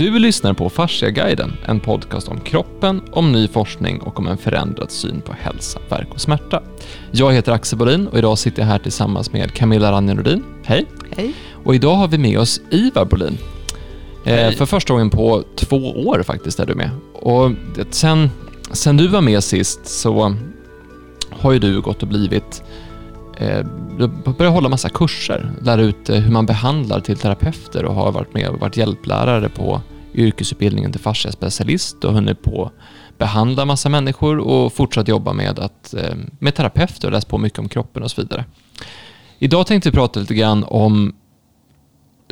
Du lyssnar på Fasciaguiden, en podcast om kroppen, om ny forskning och om en förändrad syn på hälsa, verk och smärta. Jag heter Axel Bolin och idag sitter jag här tillsammans med Camilla Ranjenrodin. Hej! Hej! Och idag har vi med oss Ivar Bolin. Eh, Hej. för första gången på två år faktiskt är du med. Och sen, sen du var med sist så har ju du gått och blivit Eh, började hålla massa kurser, lära ut eh, hur man behandlar till terapeuter och har varit med och varit hjälplärare på yrkesutbildningen till fasciaspecialist och hunnit på behandla massa människor och fortsatt jobba med, att, eh, med terapeuter och läst på mycket om kroppen och så vidare. Idag tänkte vi prata lite grann om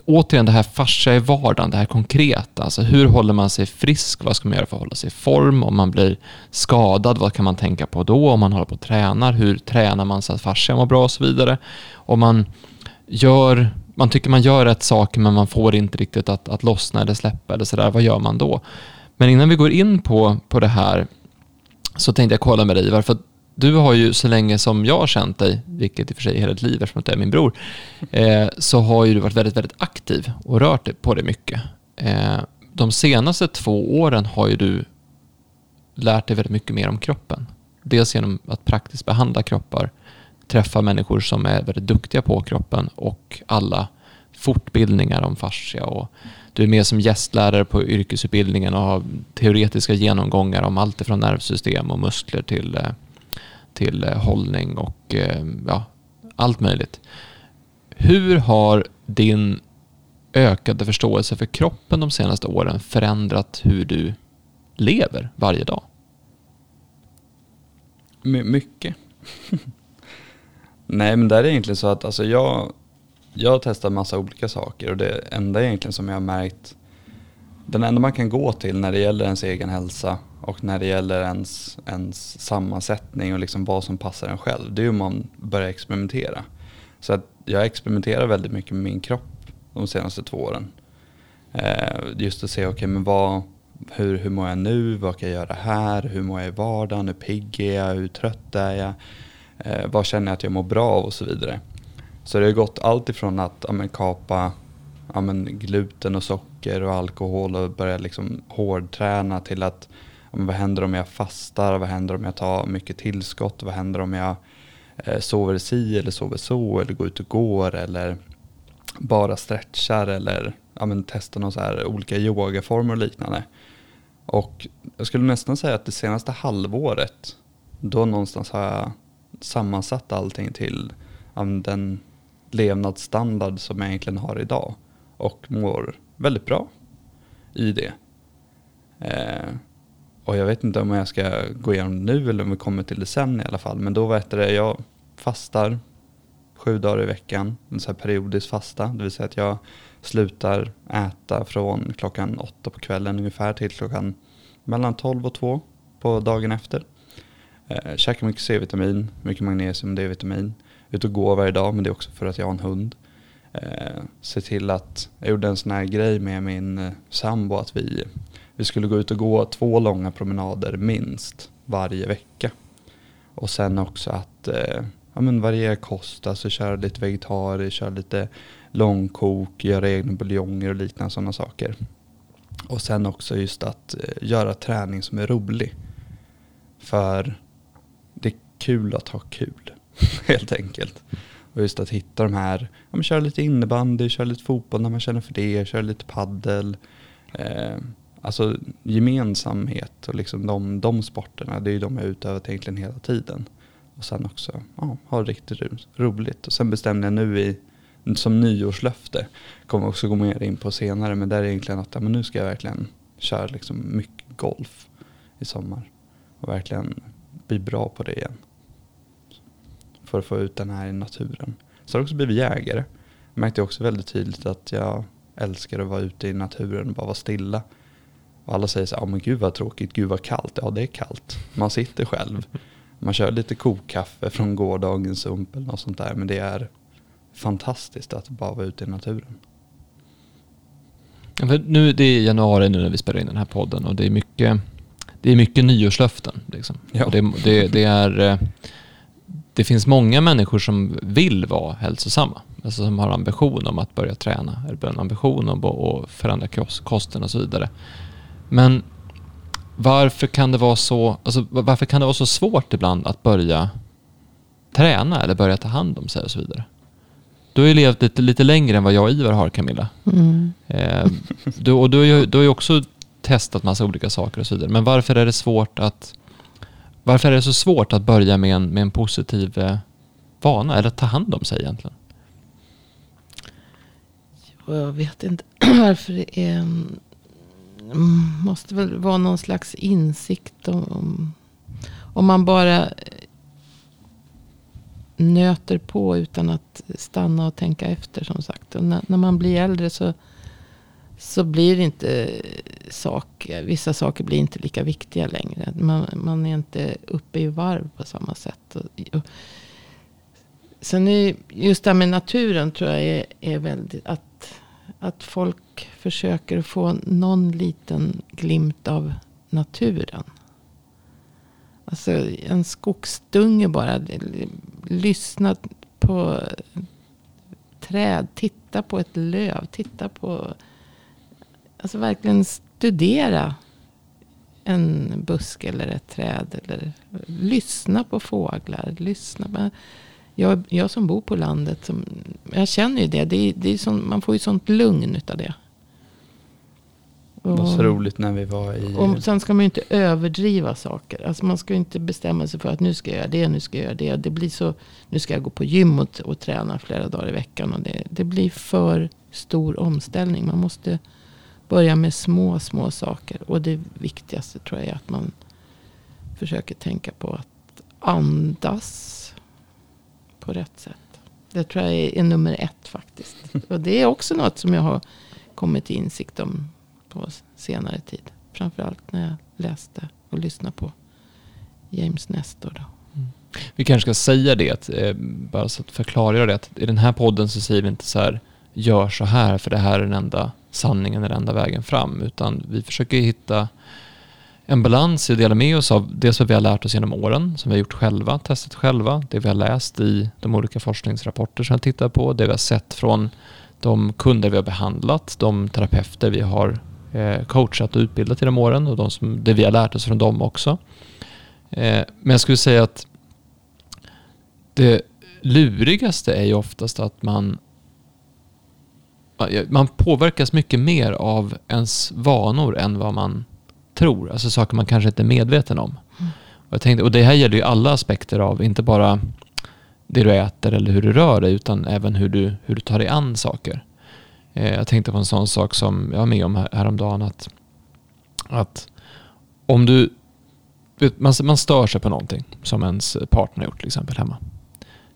återigen det här fascia i vardagen, det här konkreta. Alltså hur håller man sig frisk? Vad ska man göra för att hålla sig i form? Om man blir skadad, vad kan man tänka på då? Om man håller på och tränar, hur tränar man så att fascia mår bra och så vidare? Om man gör, man tycker man gör rätt saker men man får inte riktigt att, att lossna eller släppa eller sådär, vad gör man då? Men innan vi går in på, på det här så tänkte jag kolla med dig varför att du har ju så länge som jag har känt dig, vilket i och för sig är hela ditt liv eftersom du är min bror, eh, så har ju du varit väldigt, väldigt aktiv och rört dig på det mycket. Eh, de senaste två åren har ju du lärt dig väldigt mycket mer om kroppen. Dels genom att praktiskt behandla kroppar, träffa människor som är väldigt duktiga på kroppen och alla fortbildningar om fascia. Och du är med som gästlärare på yrkesutbildningen och har teoretiska genomgångar om allt från nervsystem och muskler till, eh, till eh, hållning och eh, ja, allt möjligt. Hur har din ökade förståelse för kroppen de senaste åren förändrat hur du lever varje dag? My- mycket. Nej men det är egentligen så att alltså jag, jag har testat massa olika saker och det enda egentligen som jag har märkt, den enda man kan gå till när det gäller ens egen hälsa och när det gäller ens, ens sammansättning och liksom vad som passar en själv, det är ju om man börjar experimentera. Så att jag experimenterar väldigt mycket med min kropp de senaste två åren. Eh, just att se, okej men vad, hur, hur mår jag nu, vad kan jag göra här, hur mår jag i vardagen, hur pigg är jag, hur trött är jag, eh, vad känner jag att jag mår bra av och så vidare. Så det har gått allt ifrån att ja, men, kapa ja, men, gluten och socker och alkohol och börja liksom hårdträna till att vad händer om jag fastar, vad händer om jag tar mycket tillskott, vad händer om jag eh, sover si eller sover så eller går ut och går eller bara stretchar eller ja, men, testar någon så här olika yogaformer och liknande. Och jag skulle nästan säga att det senaste halvåret, då någonstans har jag sammansatt allting till ja, den levnadsstandard som jag egentligen har idag. Och mår väldigt bra i det. Eh, och jag vet inte om jag ska gå igenom det nu eller om vi kommer till det sen i alla fall. Men då vet det, jag fastar sju dagar i veckan, en så här periodisk fasta. Det vill säga att jag slutar äta från klockan åtta på kvällen ungefär till klockan mellan 12 och 2 på dagen efter. Eh, käkar mycket C-vitamin, mycket magnesium, D-vitamin. Ut och går varje dag, men det är också för att jag har en hund. Eh, se till att, jag gjorde en sån här grej med min eh, sambo att vi, vi skulle gå ut och gå två långa promenader minst varje vecka. Och sen också att eh, ja, men variera kost, alltså köra lite vegetariskt, köra lite långkok, göra egna buljonger och liknande sådana saker. Och sen också just att eh, göra träning som är rolig. För det är kul att ha kul, helt enkelt. Och just att hitta de här, ja, men köra lite innebandy, köra lite fotboll när man känner för det, köra lite paddel. Eh, alltså gemensamhet och liksom de, de sporterna, det är ju de jag utövat egentligen hela tiden. Och sen också ja, ha riktigt roligt. Och sen bestämde jag nu i, som nyårslöfte, kommer också gå mer in på senare, men där är egentligen att ja, men nu ska jag verkligen köra liksom mycket golf i sommar. Och verkligen bli bra på det igen. För att få ut den här i naturen. Så har jag också blivit jägare. Jag märkte också väldigt tydligt att jag älskar att vara ute i naturen och bara vara stilla. Och alla säger så här, oh, men gud vad tråkigt, gud vad kallt. Ja det är kallt. Man sitter själv. Man kör lite kokkaffe från gårdagens sump eller något sånt där. Men det är fantastiskt att bara vara ute i naturen. Ja, Nu, det är januari nu när vi spelar in den här podden och det är mycket, det är mycket nyårslöften. Liksom. Ja. Och det, det, det, är, eh, det finns många människor som vill vara hälsosamma. alltså som har ambition om att börja träna, eller en ambition om att förändra kosten och så vidare. Men varför kan det vara så, alltså, varför kan det vara så svårt ibland att börja träna eller börja ta hand om sig och så vidare? Du har ju levt lite, lite längre än vad jag och Ivar har Camilla. Mm. Eh, du, och du, har ju, du har ju också testat massa olika saker och så vidare. Men varför är det svårt att varför är det så svårt att börja med en, med en positiv eh, vana eller att ta hand om sig egentligen? Jag vet inte varför det är måste väl vara någon slags insikt om, om man bara nöter på utan att stanna och tänka efter som sagt. Och när, när man blir äldre så, så blir inte saker, vissa saker blir inte lika viktiga längre. Man, man är inte uppe i varv på samma sätt. Och, och, sen är just det här med naturen tror jag är, är väldigt, att, att folk försöker få någon liten glimt av naturen. Alltså en skogsdunge bara. Lyssna på träd. Titta på ett löv. Titta på... Alltså verkligen studera en busk eller ett träd. Eller lyssna på fåglar. Lyssna. Jag, jag som bor på landet. Som, jag känner ju det. det, det är sån, man får ju sånt lugn utav det. Det var så roligt när vi var i... Och sen ska man ju inte överdriva saker. Alltså man ska inte bestämma sig för att nu ska jag göra det, nu ska jag göra det. Det blir så, nu ska jag gå på gym och, och träna flera dagar i veckan. Och det, det blir för stor omställning. Man måste börja med små, små saker. Och det viktigaste tror jag är att man försöker tänka på att andas på rätt sätt. Det tror jag är, är nummer ett faktiskt. Och det är också något som jag har kommit till insikt om på senare tid. Framförallt när jag läste och lyssnade på James Nestor. Då. Mm. Vi kanske ska säga det, eh, bara så att förklara det. Att I den här podden så säger vi inte så här, gör så här för det här är den enda sanningen, den enda vägen fram. Utan vi försöker hitta en balans i att dela med oss av det vad vi har lärt oss genom åren, som vi har gjort själva, testat själva, det vi har läst i de olika forskningsrapporter som jag tittar på, det vi har sett från de kunder vi har behandlat, de terapeuter vi har Eh, coachat och utbildat genom åren och de som, det vi har lärt oss från dem också. Eh, men jag skulle säga att det lurigaste är ju oftast att man man påverkas mycket mer av ens vanor än vad man tror. Alltså saker man kanske inte är medveten om. Mm. Och, jag tänkte, och det här gäller ju alla aspekter av, inte bara det du äter eller hur du rör dig, utan även hur du, hur du tar dig an saker. Eh, jag tänkte på en sån sak som jag var med om häromdagen. Att, att om du... Man, man stör sig på någonting som ens partner gjort till exempel hemma.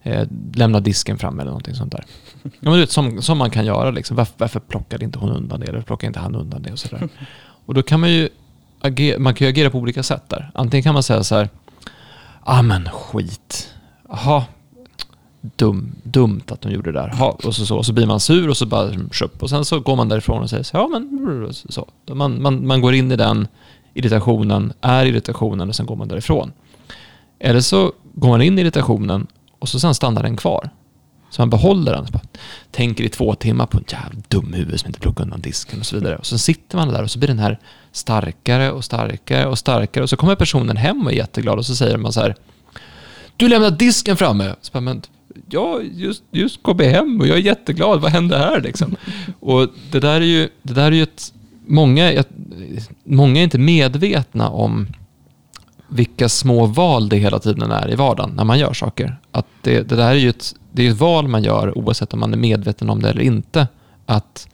Eh, lämna disken fram eller någonting sånt där. Ja, men du vet, som, som man kan göra. Liksom. Varför, varför plockade inte hon undan det? Eller plockade inte han undan det? Och, så där. och då kan man ju agera, man kan ju agera på olika sätt där. Antingen kan man säga så här. Ah men skit. Jaha, dum, dumt att de gjorde det där. Ha, och, så, så, och så blir man sur och så bara köp. Och sen så går man därifrån och säger så, ja men så. Man, man, man går in i den irritationen, är irritationen och sen går man därifrån. Eller så går man in i irritationen och så sen stannar den kvar. Så man behåller den. tänker i två timmar på en jävla dum huvud som inte plockar undan disken och så vidare. Och så sitter man där och så blir den här starkare och starkare och starkare. Och så kommer personen hem och är jätteglad och så säger man så här. Du lämnar disken framme. Så bara, men ja, just, just kom hem och jag är jätteglad, vad hände här liksom? Och det där är ju, det där är ju ett, många, många är inte medvetna om vilka små val det hela tiden är i vardagen när man gör saker. Att det, det där är ju ett, det är ett val man gör oavsett om man är medveten om det eller inte. Att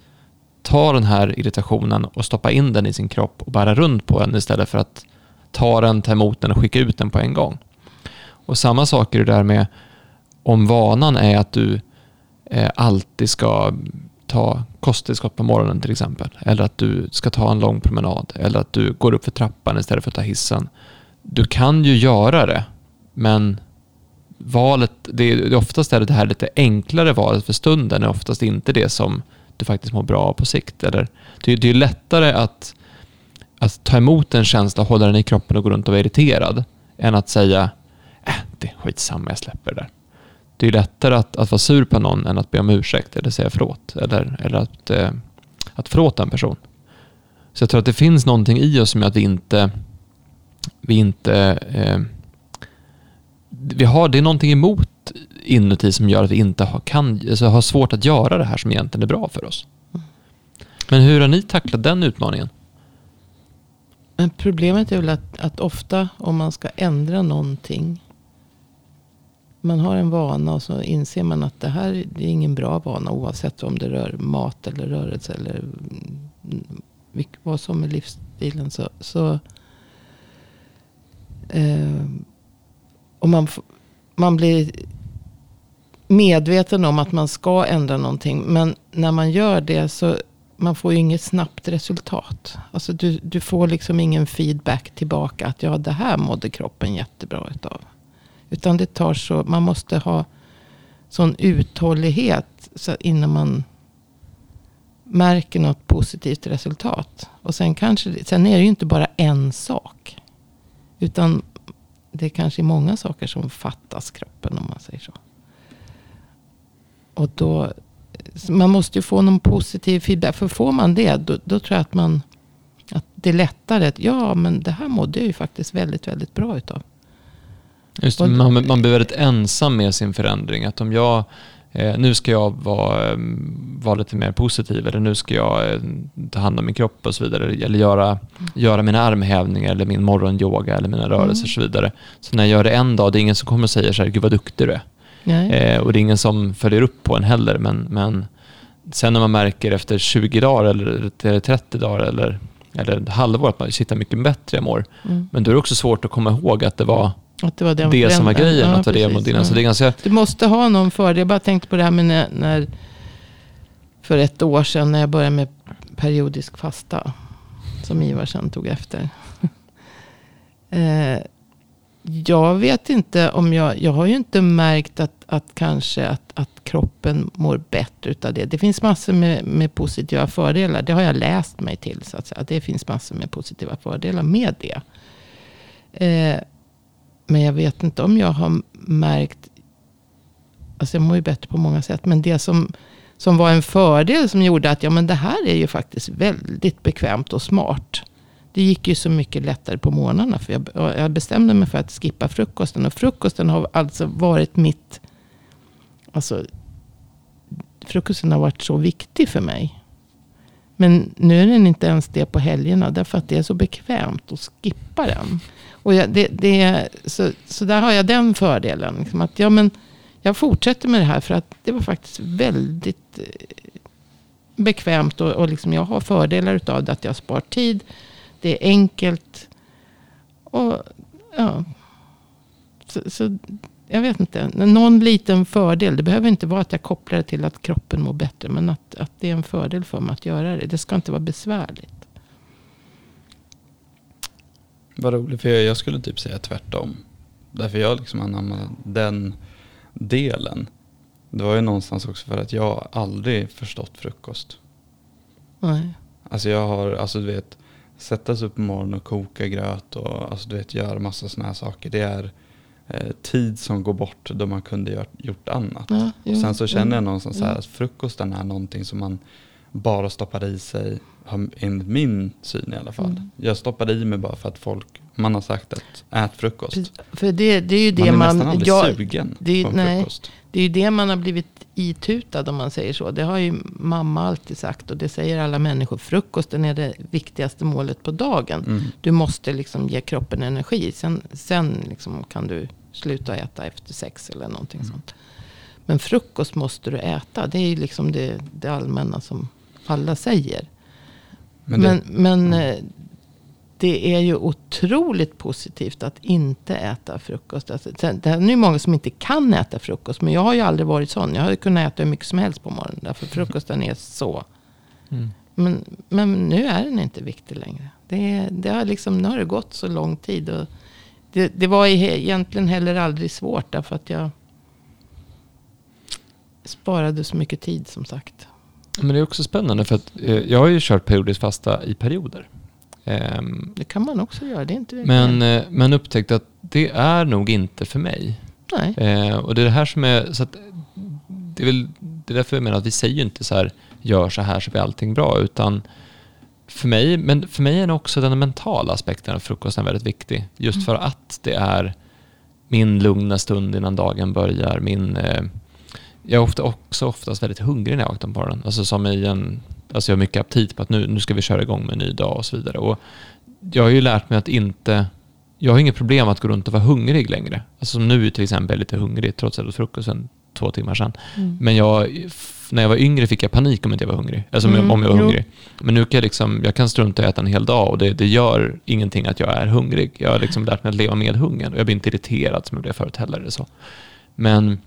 ta den här irritationen och stoppa in den i sin kropp och bära runt på den istället för att ta den, ta emot den och skicka ut den på en gång. Och samma sak är det där med om vanan är att du eh, alltid ska ta kosttillskott på morgonen till exempel. Eller att du ska ta en lång promenad. Eller att du går upp för trappan istället för att ta hissen. Du kan ju göra det, men valet, det är oftast är det här lite enklare valet för stunden är oftast inte det som du faktiskt mår bra av på sikt. Eller, det, det är lättare att, att ta emot en känsla, hålla den i kroppen och gå runt och vara irriterad, än att säga äh, det är skitsamma, jag släpper det där det är lättare att, att vara sur på någon än att be om ursäkt eller säga förlåt. Eller, eller att, eh, att förlåta en person. Så jag tror att det finns någonting i oss som gör att vi inte... Vi inte... Eh, vi har, det är någonting emot inuti som gör att vi inte har, kan, alltså har svårt att göra det här som egentligen är bra för oss. Men hur har ni tacklat den utmaningen? Men problemet är väl att, att ofta om man ska ändra någonting. Man har en vana och så inser man att det här det är ingen bra vana. Oavsett om det rör mat eller rörelse eller mm, vad som är livsstilen. Så, så eh, och man, man blir medveten om att man ska ändra någonting. Men när man gör det så man får ju inget snabbt resultat. Alltså du, du får liksom ingen feedback tillbaka. Att ja, det här mådde kroppen jättebra utav. Utan det tar så, man måste ha sån uthållighet så innan man märker något positivt resultat. Och sen, kanske, sen är det ju inte bara en sak. Utan det är kanske många saker som fattas kroppen om man säger så. Och då, man måste ju få någon positiv feedback. För får man det, då, då tror jag att man att det är lättare. ja, men det här mådde jag ju faktiskt väldigt, väldigt bra utav. Just det, man, man blir väldigt ensam med sin förändring. Att om jag, eh, nu ska jag vara, mm, vara lite mer positiv eller nu ska jag eh, ta hand om min kropp och så vidare. Eller göra, göra mina armhävningar eller min morgonyoga eller mina rörelser mm. och så vidare. Så när jag gör det en dag, det är ingen som kommer och säger så här, gud vad duktig du är. Eh, och det är ingen som följer upp på en heller. Men, men sen när man märker efter 20 dagar eller 30 dagar eller, eller ett halvår att man sitter mycket bättre jag mår. Mm. Men då är det också svårt att komma ihåg att det var att det var det, det som var grejen. Ja, att det var det, så det är ganska... Du måste ha någon fördel. Jag bara tänkte på det här med när, när för ett år sedan när jag började med periodisk fasta. Som Ivar sen tog efter. eh, jag vet inte om jag, jag har ju inte märkt att, att kanske att, att kroppen mår bättre utav det. Det finns massor med, med positiva fördelar. Det har jag läst mig till så att säga. Det finns massor med positiva fördelar med det. Eh, men jag vet inte om jag har märkt, alltså jag mår ju bättre på många sätt. Men det som, som var en fördel som gjorde att ja, men det här är ju faktiskt väldigt bekvämt och smart det gick ju så mycket lättare på morgnarna. För jag, jag bestämde mig för att skippa frukosten. Och frukosten har alltså varit mitt... Alltså, frukosten har varit så viktig för mig. Men nu är den inte ens det på helgerna. Därför att det är så bekvämt att skippa den. Och jag, det, det, så, så där har jag den fördelen. Liksom att, ja, men jag fortsätter med det här. För att det var faktiskt väldigt eh, bekvämt. Och, och liksom jag har fördelar av det. Att jag spar tid. Det är enkelt. Och ja. Så, så, jag vet inte. Någon liten fördel. Det behöver inte vara att jag kopplar det till att kroppen mår bättre. Men att, att det är en fördel för mig att göra det. Det ska inte vara besvärligt. Vad roligt. För jag skulle typ säga tvärtom. Därför jag liksom anammade den delen. Det var ju någonstans också för att jag aldrig förstått frukost. Nej. Alltså jag har, alltså du vet, sätta sig upp på morgonen och koka gröt och alltså, du vet, göra massa sådana här saker. Det är eh, tid som går bort då man kunde gjort, gjort annat. Ja, och sen så känner jag någonstans ja. här att frukosten är någonting som man bara stoppar i sig, enligt min syn i alla fall. Mm. Jag stoppar i mig bara för att folk, man har sagt att ät frukost. För det, det är ju det man... är man, nästan aldrig jag, sugen det, på nej, frukost. Det är ju det man har blivit itutad om man säger så. Det har ju mamma alltid sagt och det säger alla människor. Frukosten är det viktigaste målet på dagen. Mm. Du måste liksom ge kroppen energi. Sen, sen liksom kan du sluta äta efter sex eller någonting mm. sånt. Men frukost måste du äta. Det är ju liksom det, det allmänna som alla säger. Men, det, men, men. Eh, det är ju otroligt positivt att inte äta frukost. Alltså, det är ju många som inte kan äta frukost. Men jag har ju aldrig varit sån. Jag har ju kunnat äta hur mycket som helst på morgonen. Därför frukosten är så. Mm. Men, men nu är den inte viktig längre. Det, det har liksom, nu har det gått så lång tid. Och det, det var egentligen heller aldrig svårt. Därför att jag sparade så mycket tid som sagt. Men det är också spännande för att eh, jag har ju kört periodiskt fasta i perioder. Um, det kan man också göra. Det är inte men, uh, men upptäckte att det är nog inte för mig. Nej. Eh, och det är det här som är... Så att, det, är väl, det är därför jag menar att vi säger ju inte så här, gör så här så blir allting bra, utan för mig, men för mig är också den mentala aspekten av frukosten väldigt viktig. Just Mm. för att det är min lugna stund innan dagen börjar. Min, eh, jag är ofta, också oftast väldigt hungrig när jag vaknar på morgonen. Alltså som i en, alltså jag har mycket aptit på att nu, nu ska vi köra igång med en ny dag och så vidare. Och jag har ju lärt mig att inte, jag har inget problem att gå runt och vara hungrig längre. Alltså som nu till exempel är lite hungrig trots att jag åt frukosten två timmar sedan. Mm. Men jag, när jag var yngre fick jag panik om inte jag var hungrig. Alltså Mm, om jag var jo. hungrig. Men nu kan jag, liksom, jag kan strunta i att äta en hel dag och det, det gör ingenting att jag är hungrig. Jag har liksom lärt mig att leva med hungern och jag blir inte irriterad som jag blev förut heller. Eller så. Men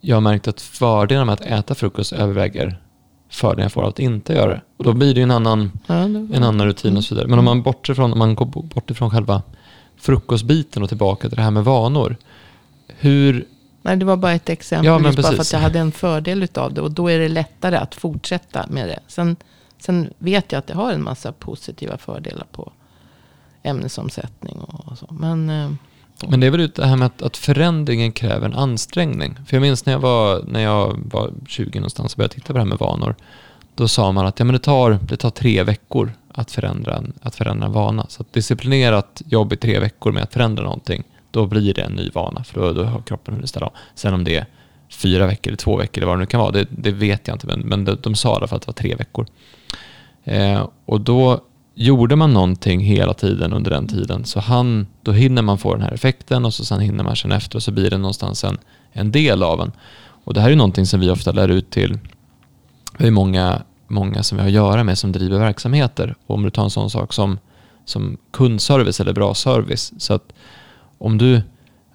jag har märkt att fördelarna med att äta frukost överväger fördelarna jag får av att inte göra det. Och då blir det en annan, Ja, det var- en annan rutin och så vidare. Men om man bortser från, om man går bort ifrån själva frukostbiten och tillbaka till det här med vanor. Hur, Nej, det var bara ett exempel. Ja, men bara för att jag hade en fördel utav det. Och då är det lättare att fortsätta med det. Sen, sen vet jag att det har en massa positiva fördelar på ämnesomsättning och, och så. Men eh, men det är väl det här med att, att förändringen kräver en ansträngning. För jag minns när jag var, när jag var 20 någonstans och började titta på det här med vanor. Då sa man att ja, men det, tar, det tar tre veckor att förändra, en, att förändra en vana. Så att disciplinerat jobb i tre veckor med att förändra någonting, då blir det en ny vana. För då, då har kroppen hunnit ställa om. Sen om det är fyra veckor eller två veckor eller vad det nu kan vara, det, det vet jag inte. Men, men de, de sa i alla fall att det var tre veckor. Eh, och då gjorde man någonting hela tiden under den tiden så han, då hinner man få den här effekten och så sen hinner man känna efter och så blir det någonstans en, en del av en. Och det här är någonting som vi ofta lär ut till, vi är många, många som vi har att göra med som driver verksamheter. Och om du tar en sån sak som, som kundservice eller bra service. Så att om du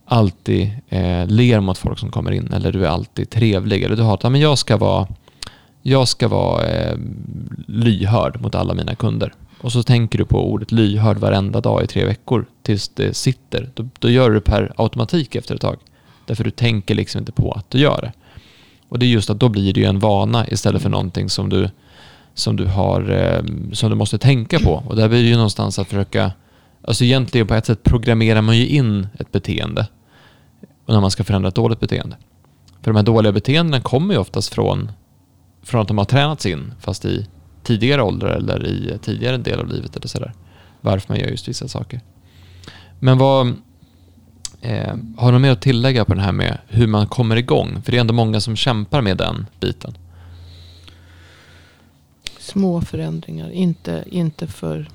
alltid eh, ler mot folk som kommer in eller du är alltid trevlig eller du har att men jag ska vara jag ska vara eh, lyhörd mot alla mina kunder. Och så tänker du på ordet lyhörd varenda dag i tre veckor tills det sitter. Då, då gör du det per automatik efter ett tag. Därför du tänker liksom inte på att du gör det. Och det är just att då blir det ju en vana istället för någonting som du, som du, har, eh, som du måste tänka på. Och där blir det ju någonstans att försöka, alltså egentligen på ett sätt programmerar man ju in ett beteende. Och när man ska förändra ett dåligt beteende. För de här dåliga beteendena kommer ju oftast från från att de har tränats in, fast i tidigare åldrar eller i tidigare del av livet eller sådär. Varför man gör just vissa saker. Men vad... Eh, har du mer att tillägga på den här med hur man kommer igång? För det är ändå många som kämpar med den biten. små förändringar. Inte, inte för,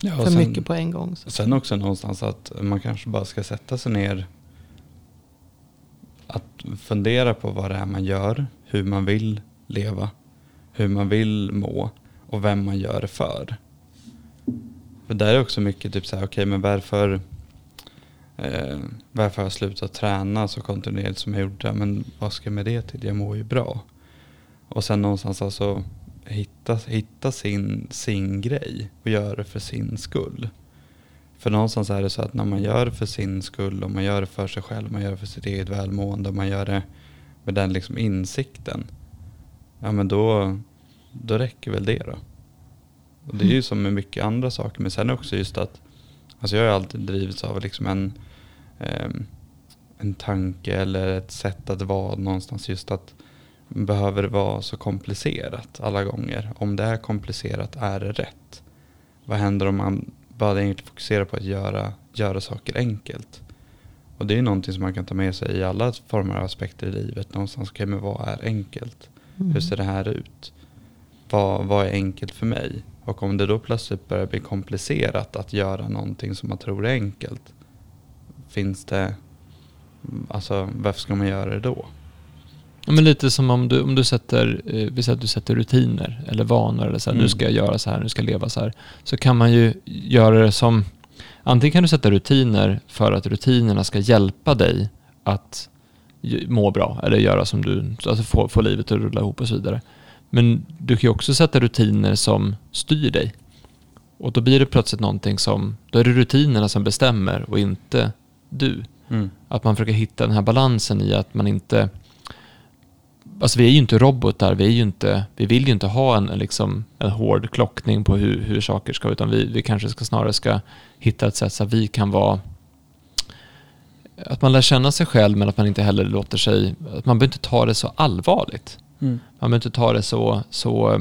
Ja, för sen, mycket på en gång. Så. Sen också någonstans att man kanske bara ska sätta sig ner att fundera på vad det är man gör, hur man vill leva, hur man vill må och vem man gör det för. För där är också mycket typ så här, okej men varför eh, varför har jag slutat träna så kontinuerligt som jag gjorde? Men vad ska jag med det till? Jag mår ju bra. Och sen någonstans alltså hitta, hitta sin, sin grej och göra det för sin skull. För någonstans är det så att när man gör det för sin skull och man gör det för sig själv, man gör det för sitt eget välmående och man gör det med den liksom insikten. Ja men då, då räcker väl det då. Och det är ju som med mycket andra saker. Men sen också just att, alltså jag har ju alltid drivits av liksom en, ehm, en tanke eller ett sätt att vara någonstans. Just att behöver det vara så komplicerat alla gånger? Om det är komplicerat, är det rätt? Vad händer om man bara egentligen fokuserar på att göra, göra saker enkelt? Och det är ju någonting som man kan ta med sig i alla former av aspekter i livet. Någonstans, okej men vad är enkelt? Mm. Hur ser det här ut? Vad, vad är enkelt för mig? Och om det då plötsligt börjar bli komplicerat att göra någonting som man tror är enkelt. Finns det, alltså varför ska man göra det då? Ja, men lite som om du, om du sätter, eh, vi säger att du sätter rutiner eller vanor eller så här, Mm. nu ska jag göra så här, nu ska jag leva så här. Så kan man ju göra det som, antingen kan du sätta rutiner för att rutinerna ska hjälpa dig att må bra eller göra som du, alltså få, få livet att rulla ihop och så vidare. Men du kan ju också sätta rutiner som styr dig. Och då blir det plötsligt någonting som, då är det rutinerna som bestämmer och inte du. Mm. Att man försöker hitta den här balansen i att man inte... Alltså vi är ju inte robotar, vi, är ju inte, vi vill ju inte ha en, liksom, en hård klockning på hur, hur saker ska, utan vi, vi kanske ska snarare ska hitta ett sätt så att vi kan vara att man lär känna sig själv men att man inte heller låter sig, att man behöver inte ta det så allvarligt. Mm. Man behöver inte ta det så, så eh,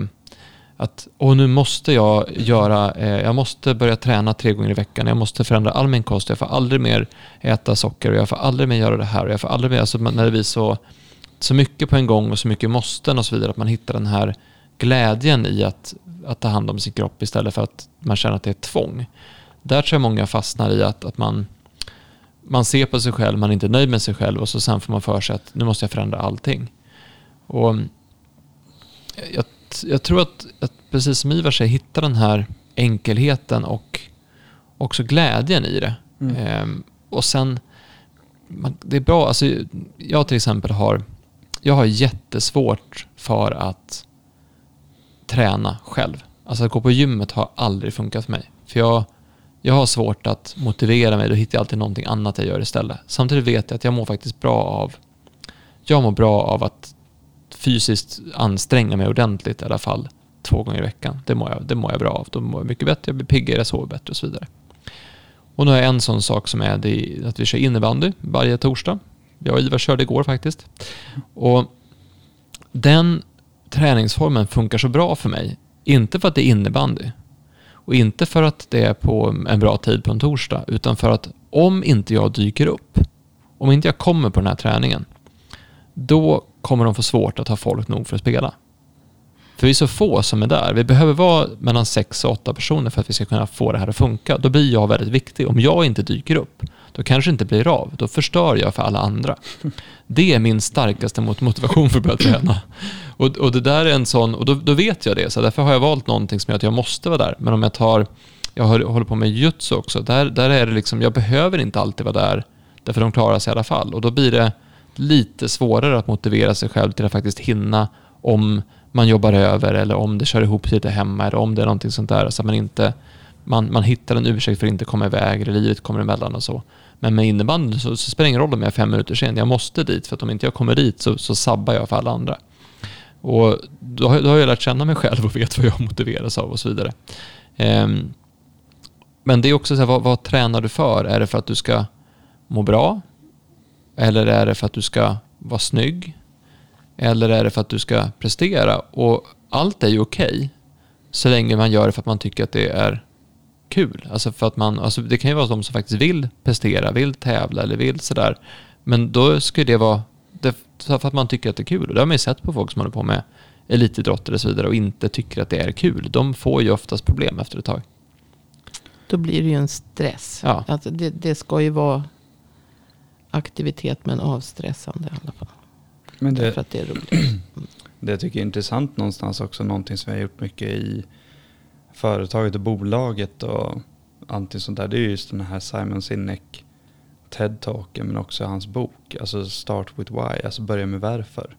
att åh, nu måste jag göra, eh, jag måste börja träna tre gånger i veckan, jag måste förändra all min kost, jag får aldrig mer äta socker och jag får aldrig mer göra det här och jag får aldrig mer, alltså när det blir så, så mycket på en gång och så mycket måsten och så vidare, att man hittar den här glädjen i att, att ta hand om sin kropp istället för att man känner att det är ett tvång. Där tror jag många fastnar i att, att man, man ser på sig själv, man är inte nöjd med sig själv och så sen får man för sig att nu måste jag förändra allting. Och jag, jag tror att, att precis som Ivar säger, hitta den här enkelheten och också glädjen i det. Mm. Ehm, och sen, man, det är bra, alltså jag till exempel har, jag har jättesvårt för att träna själv. Alltså att gå på gymmet har aldrig funkat för mig. För jag, jag har svårt att motivera mig, då hittar jag alltid någonting annat jag gör istället. Samtidigt vet jag att jag mår faktiskt bra av, jag mår bra av att fysiskt anstränga mig ordentligt i alla fall två gånger i veckan. Det mår jag, det mår jag bra av. Då mår jag mycket bättre, jag blir piggare, jag sover bättre och så vidare. Och nu har jag en sån sak som är det, att vi kör innebandy varje torsdag. Jag och Ivar körde igår faktiskt. Och den träningsformen funkar så bra för mig. Inte för att det är innebandy. Och inte för att det är på en bra tid på en torsdag. Utan för att om inte jag dyker upp, om inte jag kommer på den här träningen, då kommer de få svårt att ha folk nog för att spela. För vi är så få som är där. Vi behöver vara mellan sex och åtta personer för att vi ska kunna få det här att funka. Då blir jag väldigt viktig. Om jag inte dyker upp, då kanske det inte blir av. Då förstör jag för alla andra. Det är min starkaste motivation för att börja träna. Och, och det där är en sån, och då, då vet jag det. Så därför har jag valt någonting som gör att jag måste vara där. Men om jag tar, jag håller på med jutsu också. Där, där är det liksom, jag behöver inte alltid vara där. Därför de klarar sig i alla fall. Och då blir det lite svårare att motivera sig själv till att faktiskt hinna om man jobbar över eller om det kör ihop sig lite hemma eller om det är någonting sånt där. Så att man inte man, man hittar en ursäkt för att inte komma iväg eller livet kommer emellan och så. Men med innebandy så, så spelar det ingen roll om jag är fem minuter sen. Jag måste dit för att om inte jag kommer dit så, så sabbar jag för alla andra. Och då, har- då har jag lärt känna mig själv och vet vad jag motiveras av och så vidare. Um, men det är också så här, vad, vad tränar du för? Är det för att du ska må bra? Eller är det för att du ska vara snygg? Eller är det för att du ska prestera? Och allt är ju okej. så länge man gör det för att man tycker att det är kul. Alltså för att man, alltså det kan ju vara de som faktiskt vill prestera, vill tävla eller vill sådär. Men då ska ju det vara det, för att man tycker att det är kul. Och det har man ju sett på folk som håller på med elitidrotter och så vidare och inte tycker att det är kul. De får ju oftast problem efter ett tag. Då blir det ju en stress. Ja. Alltså det, det ska ju vara aktivitet men avstressande i alla fall. Men det, För att det är roligt. Det jag tycker är intressant någonstans också, någonting som vi har gjort mycket i företaget och bolaget och allting sånt där, det är just den här Simon Sinek TED-talken men också hans bok, alltså Start with Why, alltså börja med varför.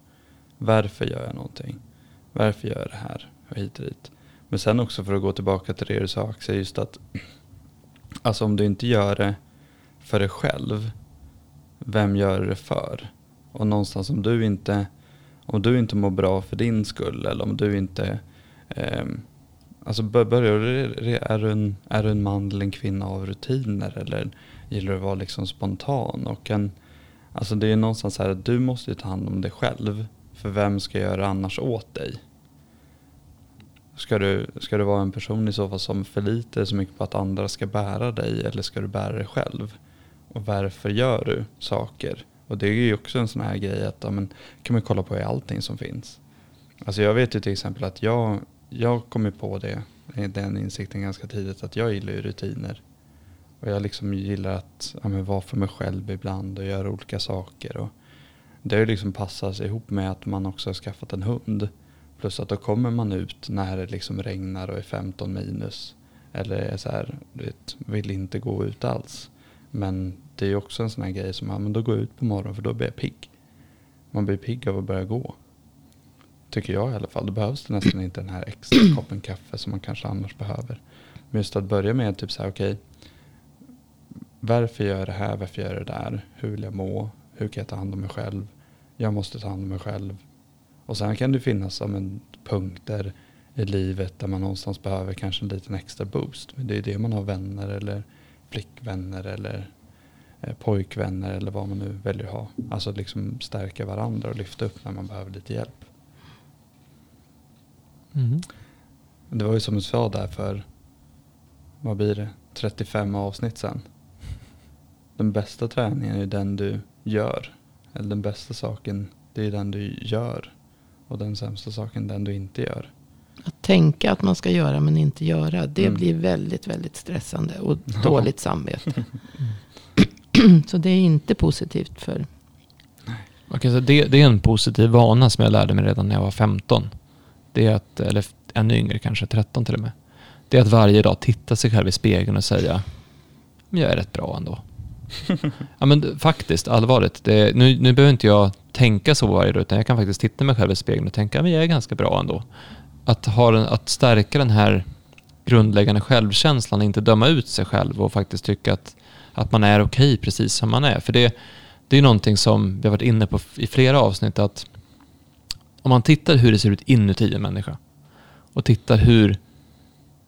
Varför gör jag någonting? Varför gör jag det här? Och hit och dit. Men sen också för att gå tillbaka till det du sa Axel, just att alltså om du inte gör det för dig själv, vem gör du det för? Och någonstans om du inte om du inte mår bra för din skull eller om du inte eh, Alltså börjar du, är du, en, är du en man eller en kvinna av rutiner eller gillar du att vara liksom spontan och en Alltså det är någonstans så här att du måste ju ta hand om dig själv för vem ska göra annars åt dig? Ska du, ska du vara en person i så fall som förlitar så mycket på att andra ska bära dig eller ska du bära dig själv? Och varför gör du saker? Och det är ju också en sån här grej att ja, men, kan man kolla på i allting som finns. Alltså jag vet ju till exempel att jag, jag kom ju på det, den insikten ganska tidigt, att jag gillar ju rutiner. Och jag liksom gillar att ja, men, vara för mig själv ibland och göra olika saker. Och det har ju liksom passat ihop med att man också har skaffat en hund. Plus att då kommer man ut när det liksom regnar och är 15 minus. Eller är så här, du vet, vill inte gå ut alls. Men det är ju också en sån här grej som, ja men då går jag ut på morgonen för då blir jag pigg. Man blir pigg av att börja gå. Tycker jag i alla fall. Då behövs det nästan inte den här extra koppen kaffe som man kanske annars behöver. Men just att börja med typ så här, okej. varför gör jag det här? Varför gör jag det där? Hur vill jag må? Hur kan jag ta hand om mig själv? Jag måste ta hand om mig själv. Och sen kan det finnas som en punkter i livet där man någonstans behöver kanske en liten extra boost. Men det är det man har vänner eller flickvänner eller eh, pojkvänner eller vad man nu väljer att ha. Alltså liksom stärka varandra och lyfta upp när man behöver lite hjälp. Mm. Det var ju som du sa där för, vad blir det, 35 avsnitt sen. Den bästa träningen är den du gör. Eller den bästa saken, det är den du gör. Och den sämsta saken, den du inte gör. Att tänka att man ska göra men inte göra. Det Mm. blir väldigt, väldigt stressande och Ja. dåligt samvete. Så det är inte positivt för... Man kan säga, det, det är en positiv vana som jag lärde mig redan när jag var 15. Det är att, eller ännu yngre kanske, 13 till och med. Det är att varje dag titta sig själv i spegeln och säga, men jag är rätt bra ändå. ja men faktiskt, allvarligt. Det, nu, nu behöver inte jag tänka så varje dag, utan jag kan faktiskt titta mig själv i spegeln och tänka, men jag är ganska bra ändå. Att, ha den, att stärka den här grundläggande självkänslan, inte döma ut sig själv och faktiskt tycka att, att man är okej precis som man är. För det, det är någonting som vi har varit inne på i flera avsnitt att om man tittar hur det ser ut inuti en människa och tittar hur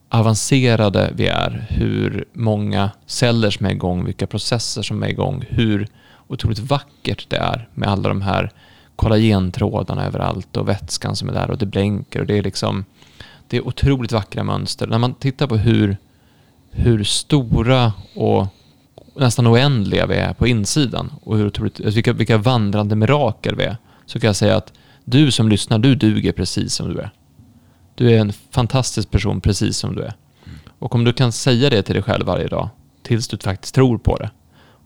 avancerade vi är, hur många celler som är igång, vilka processer som är igång, hur otroligt vackert det är med alla de här kollagentrådarna överallt och vätskan som är där och det blänker och det är liksom det är otroligt vackra mönster. När man tittar på hur, hur stora och nästan oändliga vi är på insidan och hur otroligt, alltså vilka, vilka vandrande mirakel vi är, så kan jag säga att du som lyssnar, du duger precis som du är. Du är en fantastisk person precis som du är. Och om du kan säga det till dig själv varje dag, tills du faktiskt tror på det,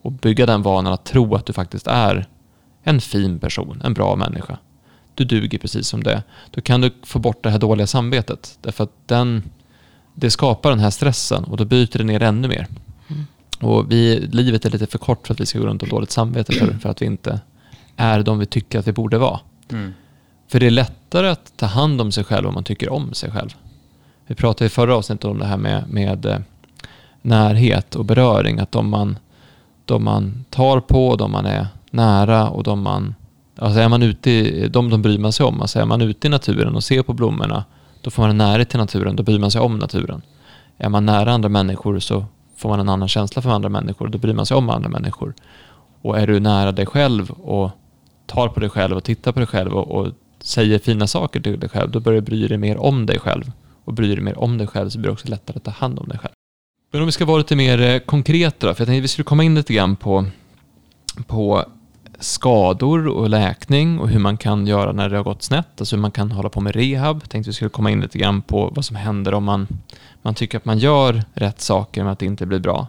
och bygga den vanan att tro att du faktiskt är en fin person, en bra människa. Du duger precis som det. Då kan du få bort det här dåliga samvetet. Därför att den, det skapar den här stressen och då byter det ner ännu mer. Och vi, livet är lite för kort för att vi ska gå runt och dåligt samvete för, för att vi inte är de vi tycker att vi borde vara. För det är lättare att ta hand om sig själv om man tycker om sig själv. Vi pratade i förra avsnittet om det här med, med eh, närhet och beröring. Att de man, de man tar på, de man är nära och de man... Alltså är man ute i, de, de bryr man sig om. Alltså är man ute i naturen och ser på blommorna, då får man en närhet till naturen. Då bryr man sig om naturen. Är man nära andra människor så får man en annan känsla för andra människor. Då bryr man sig om andra människor. Och är du nära dig själv och tar på dig själv och tittar på dig själv och, och säger fina saker till dig själv, då börjar du bry dig mer om dig själv. Och bryr dig mer om dig själv så blir det också lättare att ta hand om dig själv. Men om vi ska vara lite mer eh, konkreta då, för jag tänkte att vi skulle komma in lite grann på, på skador och läkning och hur man kan göra när det har gått snett, alltså hur man kan hålla på med rehab. Jag tänkte att vi skulle komma in lite grann på vad som händer om man, man tycker att man gör rätt saker men att det inte blir bra.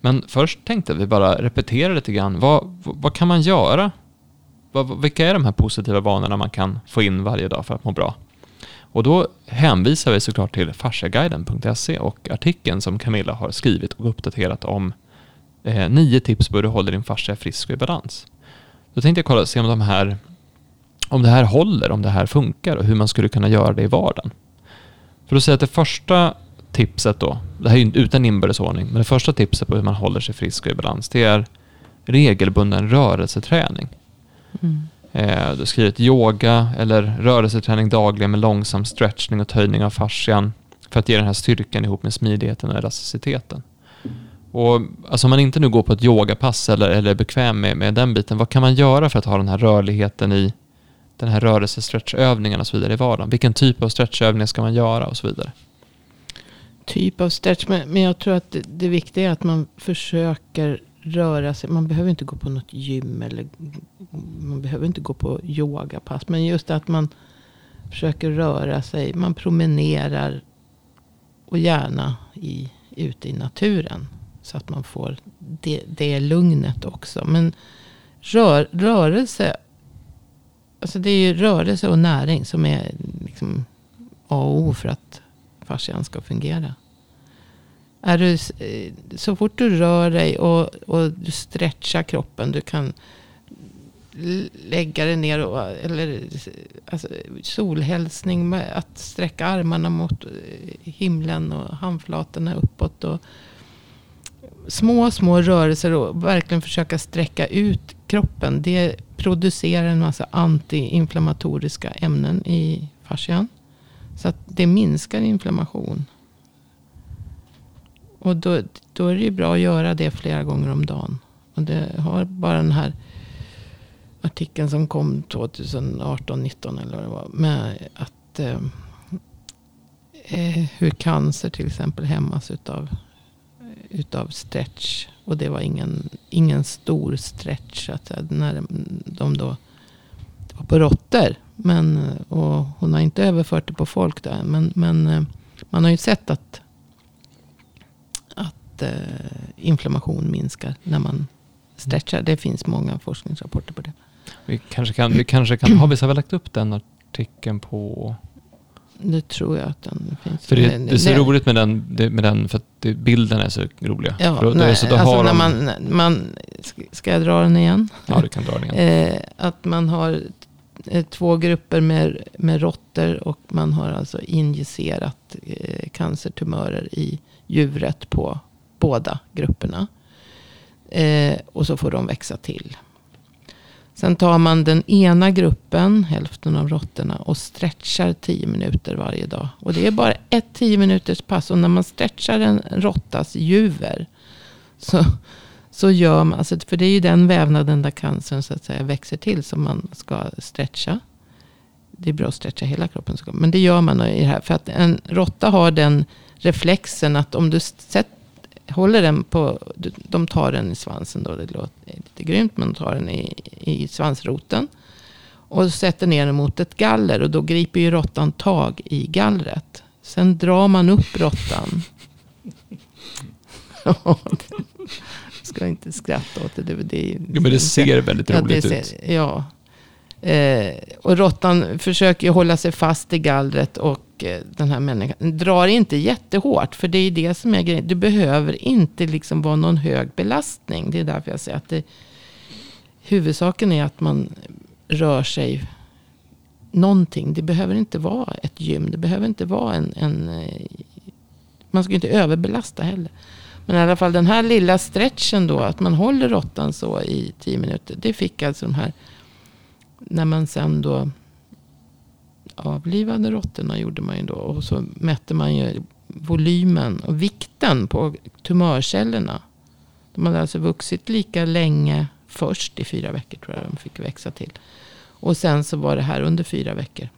Men först tänkte vi bara repetera lite grann. Vad, vad kan man göra? Vad, vilka är de här positiva vanorna man kan få in varje dag för att må bra? Och då hänvisar vi såklart till fasciaguiden.se och artikeln som Camilla har skrivit och uppdaterat om eh, nio tips på hur du håller din fascia frisk och i balans. Då tänkte jag kolla se om de här om det här håller, om det här funkar och hur man skulle kunna göra det i vardagen. För att säga att det första tipset då, det här är ju utan inbördes ordning, men det första tipset på hur man håller sig frisk och i balans, det är regelbunden rörelseträning. Mm. Eh, du har skrivit yoga eller rörelseträning dagligen med långsam stretchning och töjning av fascian för att ge den här styrkan ihop med smidigheten och elasticiteten. Och alltså om man inte nu går på ett yogapass eller, eller är bekväm med, med den biten, vad kan man göra för att ha den här rörligheten i den här rörelsestretchövningen och så vidare i vardagen? Vilken typ av stretchövningar ska man göra och så vidare? Typ av stretch. Men, men jag tror att det, det viktiga är att man försöker röra sig. Man behöver inte gå på något gym. Eller man behöver inte gå på yogapass. Men just att man försöker röra sig. Man promenerar. Och gärna i, ute i naturen. Så att man får det, det lugnet också. Men rör, rörelse. Alltså det är ju rörelse och näring som är liksom A och O för att fascian ska fungera. Är du, eh, så fort du rör dig och, och du stretchar kroppen. Du kan lägga dig ner. Och, eller eh, alltså, solhälsning med att sträcka armarna mot eh, himlen och handflatorna uppåt. Och små, små rörelser och verkligen försöka sträcka ut kroppen. Det producerar en massa antiinflammatoriska ämnen i fascian. Så att det minskar inflammation. Och då, då är det ju bra att göra det flera gånger om dagen. Och det har bara den här artikeln som kom 2018, 19 eller vad det var. Med att eh, eh, hur cancer till exempel hämmas utav, utav stretch. Och det var ingen, ingen stor stretch. Att, säga, när de då det var på råttor. Men, och hon har inte överfört det på folk där. Men, men eh, man har ju sett att, att eh, inflammation minskar när man stretchar. Det finns många forskningsrapporter på det. Vi kanske kan, vi kanske kan, har vi så lagt upp den artikeln på... Det tror jag att den finns. För det, det är så roligt med den, med den för att bilden är så roliga. Ja, för då, nej, så då alltså har när man, man, ska jag dra den igen? Ja, du kan dra den igen. Eh, att man har eh, två grupper med, med råttor och man har alltså injicerat eh, cancertumörer i djuret på båda grupperna. Eh, och så får de växa till. Sen tar man den ena gruppen, hälften av råttorna, och stretchar 10 minuter varje dag. Och det är bara ett 10 minuters pass. Och när man stretchar en råttas juver så, så gör man, alltså, för det är ju den vävnaden där cancern så att säga växer till som man ska stretcha. Det är bra att stretcha hela kroppen. Men det gör man i det här. För att en råtta har den reflexen att om du sätter håller den på, de tar den i svansen då, det låter lite grymt, men de tar den i, i svansroten. Och sätter ner den mot ett galler och då griper ju råttan tag i gallret. Sen drar man upp råttan. ska inte skratta åt det. det, det ja, men det ser väldigt roligt ja, ut. Ja. Eh, och råttan försöker hålla sig fast i gallret och Eh, den här människan drar inte jättehårt. För det är det som är grejen. Du behöver inte liksom vara någon hög belastning. Det är därför jag säger att det, huvudsaken är att man rör sig någonting. Det behöver inte vara ett gym. Det behöver inte vara en... en eh, man ska inte överbelasta heller. Men i alla fall den här lilla stretchen då. Att man håller råttan så i tio minuter. Det fick alltså de här. När man sen då avlivade råttorna gjorde man ju då. Och så mätte man ju volymen och vikten på tumörcellerna. De hade alltså vuxit lika länge först i fyra veckor tror jag de fick växa till. Och sen så var det här under fyra veckor.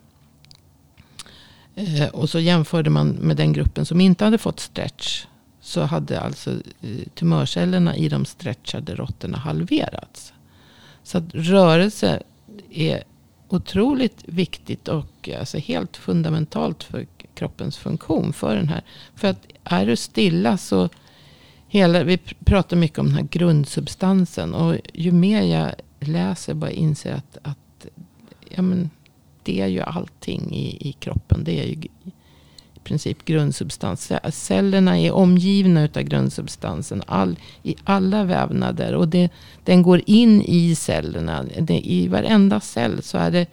Eh, och så jämförde man med den gruppen som inte hade fått stretch. Så hade alltså eh, tumörcellerna i de stretchade råttorna halverats. Så att rörelse är otroligt viktigt och alltså helt fundamentalt för kroppens funktion. För den här. För att är du stilla så, hela, vi pratar mycket om den här grundsubstansen. Och ju mer jag läser bara inser att, att ja, men, det är ju allting i, i kroppen. Det är ju princip grundsubstans. Cellerna är omgivna av grundsubstansen all, i alla vävnader. Och det, den går in i cellerna. Det, I varenda cell så är det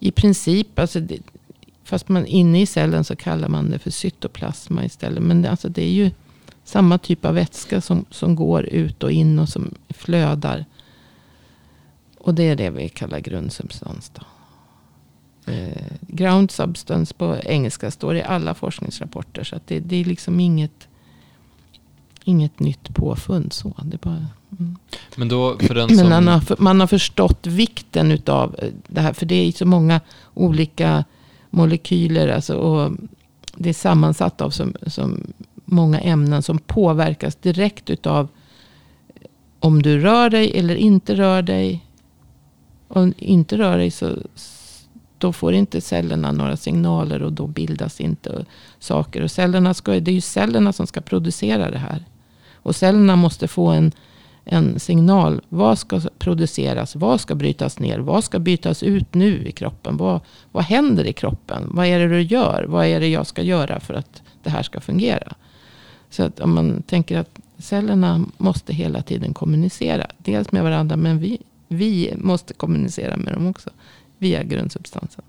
i princip, alltså det, fast man inne i cellen så kallar man det för cytoplasma istället. Men det, alltså det är ju samma typ av vätska som, som går ut och in och som flödar. Och det är det vi kallar grundsubstans. Då. Eh, ground substance på engelska står i alla forskningsrapporter. Så det, det, är liksom inget, inget nytt påfund. Så. Det bara, mm. Men, då, för den som... Man, har, man har förstått vikten utav eh, det här. För det är så många olika molekyler. Alltså, och det är sammansatt av så, så många ämnen som påverkas direkt utav om du rör dig eller inte rör dig. Om du inte rör dig så då får inte cellerna några signaler och då bildas inte saker. Och cellerna ska, det är ju cellerna som ska producera det här. Och cellerna måste få en, en signal. Vad ska produceras? Vad ska brytas ner? Vad ska bytas ut nu i kroppen? Vad, vad händer i kroppen? Vad är det du gör? Vad är det jag ska göra för att det här ska fungera? Så att om man tänker att cellerna måste hela tiden kommunicera. Dels med varandra men vi, vi måste kommunicera med dem också via grundsubstansen.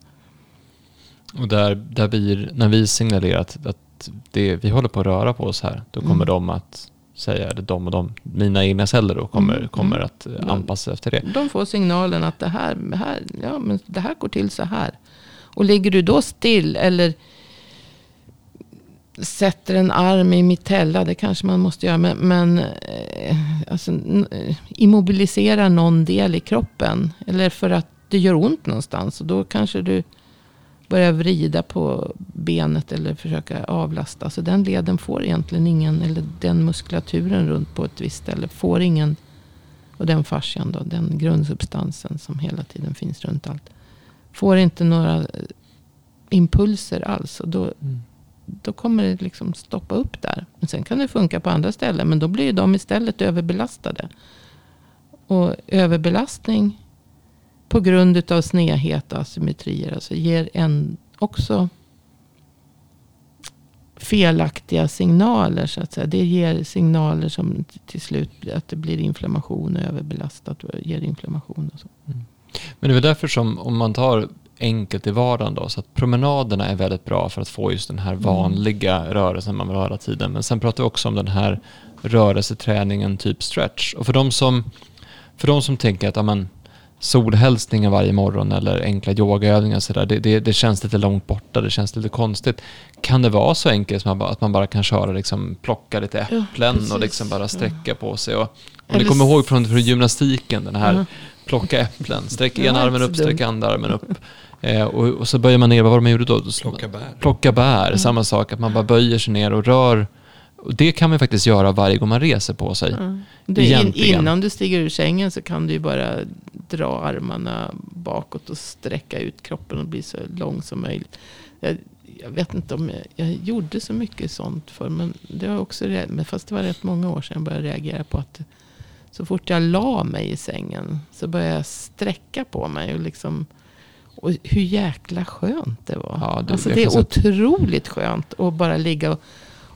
Och där, där vi, när vi signalerar att, att det, vi håller på att röra på oss här, då kommer mm. de att säga, eller de och de, mina egna celler då kommer, mm. kommer mm. att anpassa sig efter det. De får signalen att det här, här, ja, men det här går till så här. Och ligger du då still eller sätter en arm i mitella, det kanske man måste göra. Men, men eh, alltså, eh, immobilisera någon del i kroppen. Eller för att det gör ont någonstans. Och då kanske du börjar vrida på benet eller försöka avlasta. Så den leden får egentligen ingen, eller den muskulaturen runt på ett visst ställe får ingen, och den fascian då, den grundsubstansen som hela tiden finns runt allt. Får inte några eh, impulser alls. Och då, Mm. då kommer det liksom stoppa upp där. Men sen kan det funka på andra ställen. Men då blir de istället överbelastade. Och överbelastning på grund av snedhet och asymmetrier. Alltså ger en också felaktiga signaler. Så att säga. Det ger signaler som till slut att det blir inflammation och överbelastat. Och ger inflammation och så. Men det är väl därför som om man tar enkelt i vardagen då, så att promenaderna är väldigt bra för att få just den här Mm. vanliga rörelsen man vill ha hela tiden. Men sen pratar vi också om den här rörelseträningen typ stretch. Och för de som, för de som tänker att ja, men, solhälsningar varje morgon eller enkla yogaövningar så där, det, det, det känns lite långt borta, det känns lite konstigt. Kan det vara så enkelt som att man bara kan köra liksom, plocka lite Ja, äpplen precis. och liksom bara sträcka på sig? Och, om ni Eller kommer s- ihåg från, från gymnastiken, den här Ja. plocka äpplen, sträck ena armen upp, sträck andra armen upp. Eh, och, och så böjer man ner, vad var det man gjorde då? Då- Plocka bär. Plocka bär, samma sak, att man bara böjer sig ner och rör. Och det kan man faktiskt göra varje gång man reser på sig. Ja. Det, in, innan du stiger ur sängen så kan du ju bara dra armarna bakåt och sträcka ut kroppen och bli så lång som möjligt. Jag, jag vet inte om jag, jag gjorde så mycket sånt för men det har också, men fast det var rätt många år sedan jag började reagera på att så fort jag la mig i sängen så började jag sträcka på mig och liksom och hur jäkla skönt det var. Ja, det- alltså det är otroligt skönt att bara ligga och,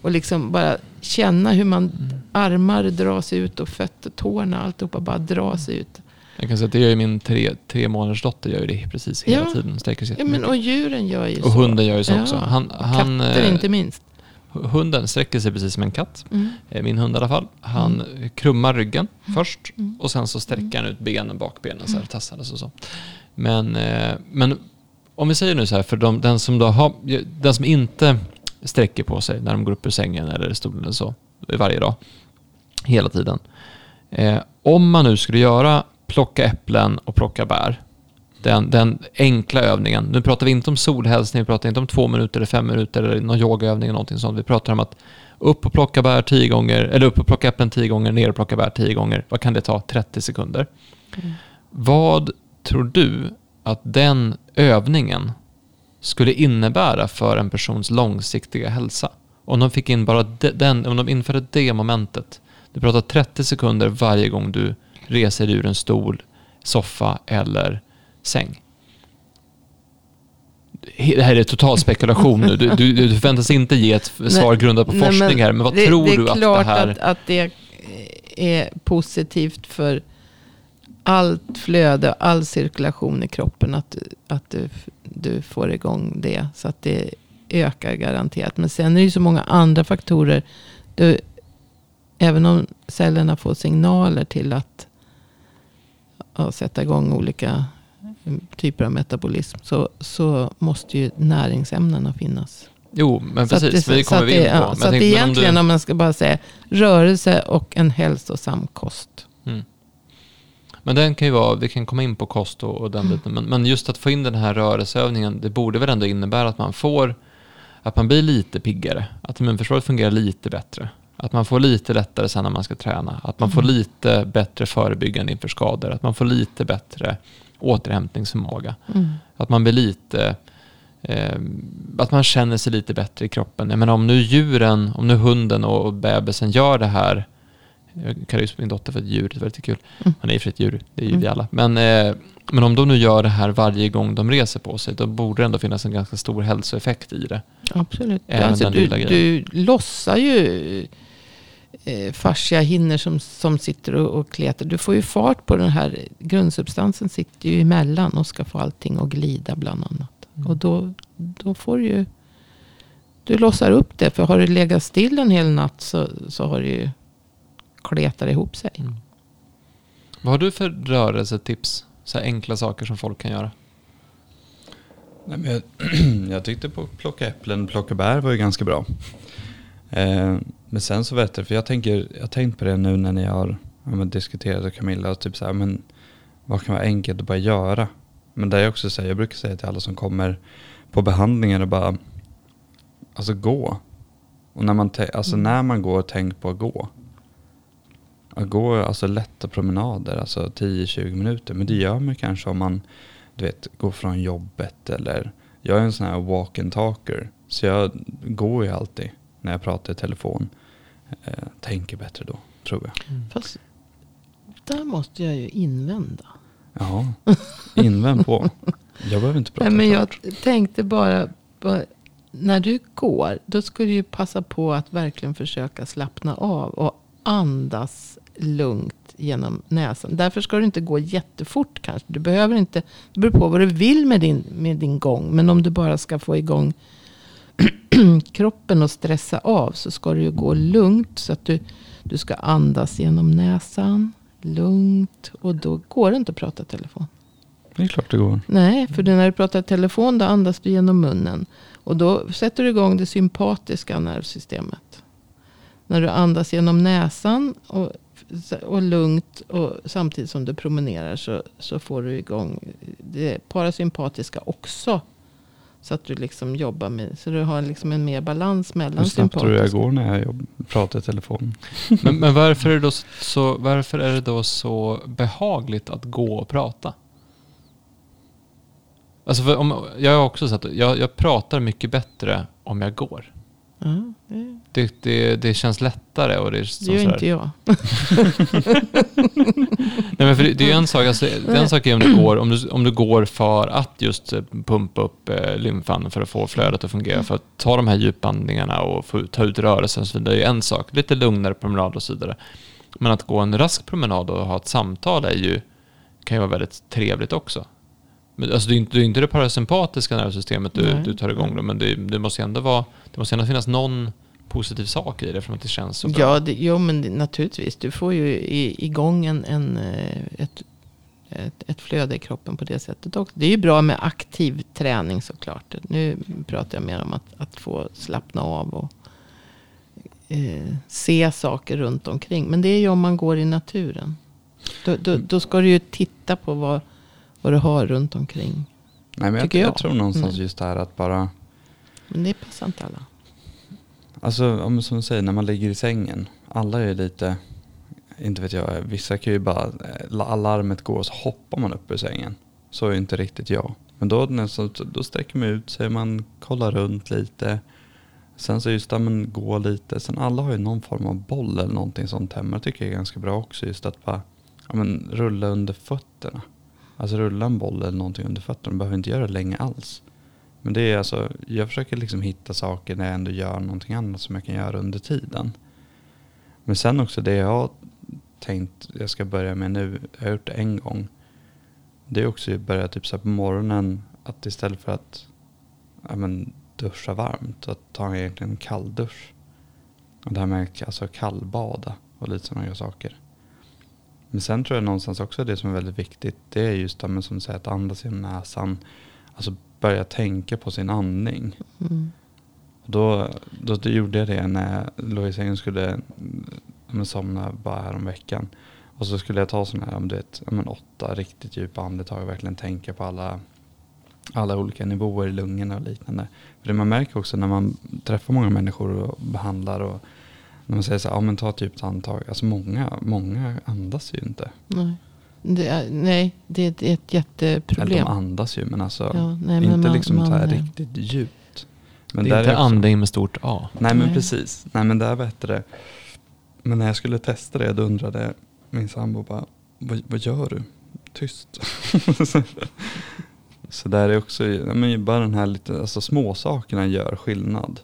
och liksom bara känna hur man armar dras ut och fötter, tårna, alltihopa bara dras ut. Jag kan säga att det gör ju min tre, tre månaders dotter gör ju det precis hela Ja. tiden. Sträcker sig Ja, men, och djuren gör ju och så. hunden gör ju så Ja, också. Han, och han, Katter eh, inte minst. Hunden sträcker sig precis som en katt. Mm. Eh, Min hund i alla fall. Han krummar ryggen först Mm. och sen så sträcker han ut benen, bakbenen så här, tassades och så. Men, eh, men om vi säger nu så här, för de, den, som då har, den som inte sträcker på sig när de går upp ur sängen eller stolen eller så varje dag, hela tiden. Eh, om man nu skulle göra plocka äpplen och plocka bär, den, den enkla övningen. Nu pratar vi inte om solhälsning, vi pratar inte om två minuter eller fem minuter eller någon yogaövning eller någonting sånt. Vi pratar om att upp och plocka bär tio gånger, eller upp och plocka äpplen tio gånger, ner och plocka bär tio gånger. Vad kan det ta? 30 sekunder. Mm. Vad tror du att den övningen skulle innebära för en persons långsiktiga hälsa? Om de fick in bara de, den, om de införde det momentet. Du pratar 30 sekunder varje gång du reser ur en stol, soffa eller säng. Det här är total spekulation nu. Du, du, du förväntas inte ge ett svar grundat på Nej, forskning här, men vad det, tror det är du att det klart här... att, att det är positivt för allt flöde, all cirkulation i kroppen. Att, att du, du får igång det. Så att det ökar garanterat. Men sen är det ju så många andra faktorer. Du, även om cellerna får signaler till att ja, sätta igång olika typer av metabolism. Så, så måste ju näringsämnena finnas. Jo, men Så precis, det- det så kommer vi in det- på. ja, så att men om egentligen du- om man ska bara säga rörelse och en hälsosam kost. Mm. Men den kan ju vara, vi kan komma in på kost och, och den biten, men, men just att få in den här rörelseövningen, det borde väl ändå innebära att man får, att man blir lite piggare, att immunförsvaret fungerar lite bättre, att man får lite lättare sen när man ska träna, att man får Mm. lite bättre förebyggande inför skador, att man får lite bättre återhämtningsförmåga, Mm. att man blir lite, eh, att man känner sig lite bättre i kroppen. Jag menar om nu djuren, om nu hunden och och bebisen gör det här, jag kallar ju min dotter för ett djur, det är väldigt kul. Mm. Han är ju för ett djur, det är ju Mm. vi alla. Men, eh, men om de nu gör det här varje gång de reser på sig, då borde det ändå finnas en ganska stor hälsoeffekt i det. Absolut. Även alltså, den du, lilla du lossar ju eh, fasciahinnor som, som sitter och, och kletar. Du får ju fart på den här grundsubstansen sitter ju emellan och ska få allting att glida bland annat. Mm. Och då, då får du ju, du lossar upp det. För har du legat still en hel natt så, så har det ju kletat ihop sig. Mm. Vad har du för rörelsetips? Så här enkla saker som folk kan göra. Nej, men jag, jag tyckte på plocka äpplen, plocka bär var ju ganska bra. Eh, men sen så vet jag, för jag tänker, jag har tänkt på det nu när ni har ja, men diskuterade med Camilla, och typ så här, men vad kan vara enkelt att bara göra? Men det jag också säger, jag brukar säga till alla som kommer på behandlingar och bara, alltså gå. Och när man, alltså Mm. när man går, tänk på att gå. Att gå alltså lätta promenader, alltså 10-20 minuter. Men det gör man kanske om man, du vet, går från jobbet eller jag är en sån här walk and talker. Så jag går ju alltid när jag pratar i telefon. Eh, tänker bättre då, tror jag. Fast där måste jag ju invända. Ja, invänd på. Jag behöver inte prata Nej, men jag tänkte bara, bara, när du går, då ska du ju passa på att verkligen försöka slappna av och andas lugnt genom näsan. Därför ska du inte gå jättefort kanske. Du behöver inte, det beror på vad du vill med din, med din gång. Men om du bara ska få igång kroppen och stressa av så ska du ju gå lugnt. Så att du, du ska andas genom näsan. Lugnt. Och då går det inte att prata telefon. Det är klart det går. Nej, för när du pratar telefon då andas du genom munnen. Och då sätter du igång det sympatiska nervsystemet. När du andas genom näsan och, och lugnt och samtidigt som du promenerar så, så får du igång det parasympatiska också. Så att du liksom jobbar med, så du har liksom en mer balans mellan Hur snabbt tror du jag går när jag pratar i telefon? Men, men varför, är det då så, varför är det då så behagligt att gå och prata? Alltså om, jag har också sett jag, jag pratar mycket bättre om jag går. Det, Det, det, känns lättare och det är det gör sådär- inte jag. Nej, men för det, det är en sak, alltså, en sak är om du, går, om, du, om du går för att just eh, pumpa upp eh, lymfan för att få flödet att fungera, för att ta de här djupandningarna och få ta ut rörelsen och så vidare, det är en sak. Lite lugnare promenad och så vidare. Men att gå en rask promenad och ha ett samtal är ju, kan ju vara väldigt trevligt också. Men, alltså, det är inte det, är inte det parasympatiska nervsystemet du, Nej. du tar igång då, men det, det måste ändå vara, det måste ändå finnas någon positiv sak i det för att det känns så bra. Ja, det, jo, men naturligtvis. Du får ju i, igång en, en, eh, ett, ett, ett flöde i kroppen på det sättet också. Det är ju bra med aktiv träning såklart. Nu pratar jag mer om att, att få slappna av och eh, se saker runt omkring. Men det är ju om man går i naturen. Då, då, då ska du ju titta på vad, vad du har runt omkring. Nej, men jag, jag. jag. tror någonstans Mm. just det här att bara, Men det passar inte alla. alltså om, som du säger, när man ligger i sängen, alla är ju lite, inte vet jag, vissa kan ju bara, eh, alarmet går och så hoppar man upp ur sängen. Så är ju inte riktigt jag. Men då, då sträcker man ut sig, man kollar runt lite. Sen så just att man går lite. Sen alla har ju någon form av boll eller någonting sånt hemma. Det tycker jag är ganska bra också. Just att bara ja, men, rulla under fötterna. Alltså rulla en boll eller någonting under fötterna. Man behöver inte göra det länge alls. Men det är alltså, jag försöker liksom hitta saker när jag ändå gör någonting annat som jag kan göra under tiden. Men sen också det jag har tänkt jag ska börja med nu, jag har gjort det en gång. Det är också att börja typ så här på morgonen, att istället för att ja, men, duscha varmt, att ta egentligen en kalldusch. Och det här med alltså, kallbada och lite sådana saker. Men sen tror jag någonstans också det som är väldigt viktigt, det är just det men som du säger, att andas genom näsan. Alltså börja tänka på sin andning. Mm. Då, då, då gjorde jag det när jag i sängen skulle men somna bara här om veckan. Och så skulle jag ta sådana här, du vet, men åtta riktigt djupa andetag och verkligen tänka på alla, alla olika nivåer i lungorna och liknande. För det man märker också när man träffar många människor och behandlar och när man säger så här, ja men ta ett djupt andetag. Alltså många, många andas ju inte. Nej, det är, nej, det är ett, ett Eller jätteproblem. de andas ju men alltså Ja, nej, men inte man- liksom så här man, riktigt djupt. Men det är där inte också- andning med stort A. Nej men Nej. precis. Nej men där vet det. Men när jag skulle testa det då undrade min sambo bara, vad, vad gör du? Tyst. så där är också, ja, men bara den här lite, alltså små sakerna gör skillnad.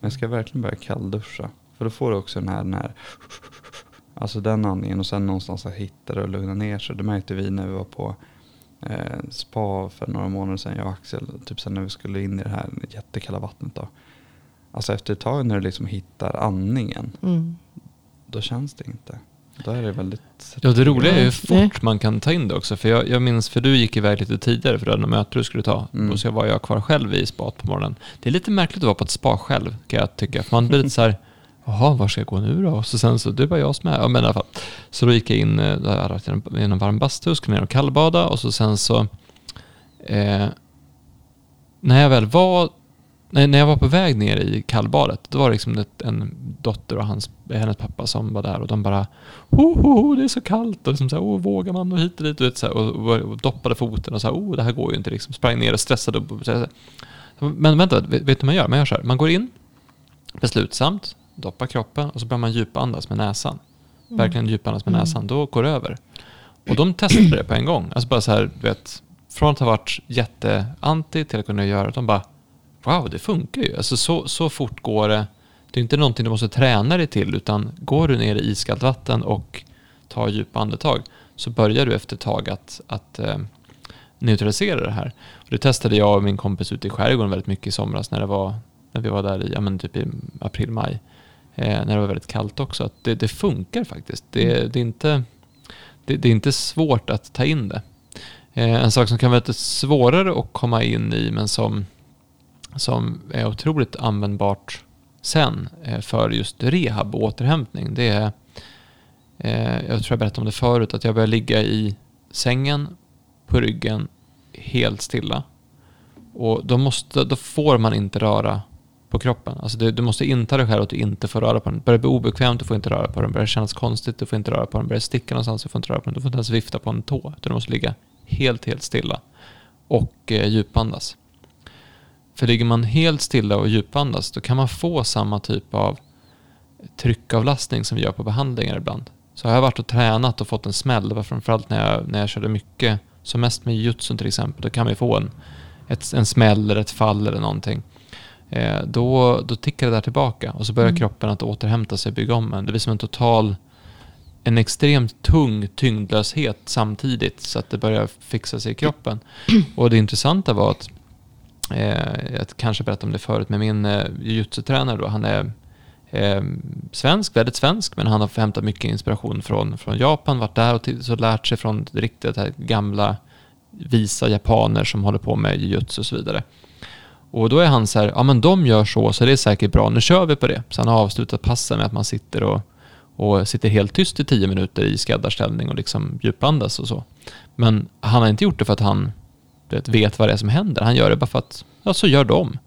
Men jag ska verkligen börja kallduscha. För då får du också den här, den här alltså den andningen och sen någonstans att hitta det och lugna ner sig. Det märkte vi när vi var på eh, spa för några månader sedan, jag och Axel. Typ sen när vi skulle in i det här jättekalla vattnet då. Alltså efter ett tag när du liksom hittar andningen, Mm. då känns det inte. Då är det väldigt... Ja, det roliga är hur fort man kan ta in det också. För jag, jag minns, för du gick iväg lite tidigare för du hade något möte du skulle ta. Mm. Och så var jag kvar själv i spat på morgonen. Det är lite märkligt att vara på ett spa själv, kan jag tycka. För man blir lite så här, Jaha, var ska jag gå nu då? Och så sen så, det var jag som är. Ja, men i alla fall. Så då gick jag in eh, där, i en varm bastu, skulle ner och kallbada och så sen så eh, när jag väl var när, när jag var på väg ner i kallbadet, då var det liksom ett, en dotter och hans, hennes pappa som var där och de bara ho, ho, ho det är så kallt och liksom så här, oh, vågar man och hit och dit och, vet, så här, och, och, och, doppade foten och sa oh, det här går ju inte liksom. Sprang ner och stressade. Och, så här, men vänta, vet, vet du vad man gör? Man gör så här, man går in beslutsamt, doppar kroppen och så börjar man djupandas med näsan. Mm. Verkligen djupandas med mm. näsan, då går det över. Och de testade det på en gång. Alltså bara så här, du vet, från att ha varit jätteanti till att kunna göra det. De bara, wow, det funkar ju. Alltså så, så fort går det. Det är inte någonting du måste träna dig till, utan går du ner i iskallt vatten och tar djupa andetag så börjar du efter ett tag att, att eh, neutralisera det här. Och det testade jag och min kompis ute i skärgården väldigt mycket i somras när, det var, när vi var där i, ja, men typ i april, maj. Eh, när det var väldigt kallt också. Att det, det funkar faktiskt. Det, mm. det, är inte, det, det, är inte svårt att ta in det. Eh, en sak som kan vara lite svårare att komma in i men som som är otroligt användbart sen eh, för just rehab och återhämtning. Det är, jag tror jag berättade om det förut, att jag börjar ligga i sängen på ryggen helt stilla. Och då, måste, då får man inte röra på kroppen. Alltså du, du måste inta dig själv att du inte får röra på den. Börjar det bli obekvämt, du får inte röra på den. Börjar det kännas konstigt, du får inte röra på den. Börjar det sticka någonstans, du får inte röra på den. Du får inte ens vifta på en tå. Utan du måste ligga helt, helt stilla och eh, djupandas. För ligger man helt stilla och djupandas då kan man få samma typ av tryckavlastning som vi gör på behandlingar ibland. Så har jag varit och tränat och fått en smäll, det var framförallt när jag, när jag körde mycket, som mest med jutsun till exempel, då kan vi få en, ett, en smäll eller ett fall eller någonting. Eh, då, då tickar det där tillbaka och så börjar mm. kroppen att återhämta sig och bygga om en. Det blir som en total, en extremt tung tyngdlöshet samtidigt så att det börjar fixa sig i kroppen. Och det intressanta var att Eh, jag kanske berättade om det förut, med min eh, jujutsu-tränare då, han är eh, svensk, väldigt svensk, men han har hämtat mycket inspiration från, från Japan, varit där och så lärt sig från riktigt gamla visa japaner som håller på med jujutsu och så vidare. Och då är han så här, ja men de gör så, så det är säkert bra, nu kör vi på det. Så han har avslutat passen med att man sitter och, och sitter helt tyst i tio minuter i skräddarställning och liksom djupandas och så. Men han har inte gjort det för att han vet, vet vad det är som händer. Han gör det bara för att, ja så gör de.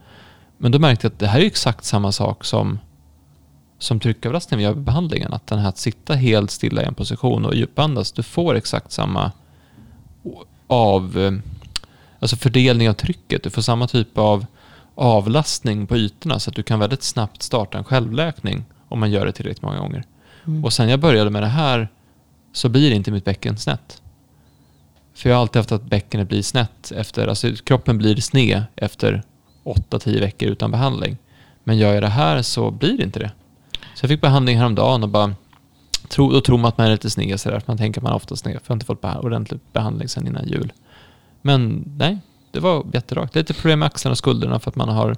Men då märkte jag att det här är exakt samma sak som, som tryckavlastningen vi gör vid behandlingen. Att den här att sitta helt stilla i en position och djupandas, du får exakt samma av, eh, alltså fördelning av trycket. Du får samma typ av avlastning på ytorna så att du kan väldigt snabbt starta en självläkning om man gör det tillräckligt många gånger. Mm. Och sen jag började med det här så blir inte mitt bäcken snett. För jag har alltid haft att bäckenet blir snett efter, alltså kroppen blir sned efter 8-10 veckor utan behandling. Men gör jag det här så blir det inte det. Så jag fick behandling häromdagen och bara, tro, då tror man att man är lite sned sådär, man tänker att man är ofta sned, för jag har inte fått ordentlig behandling sedan innan jul. Men nej, det var jätterakt. Lite problem med axlarna och skulderna för att man har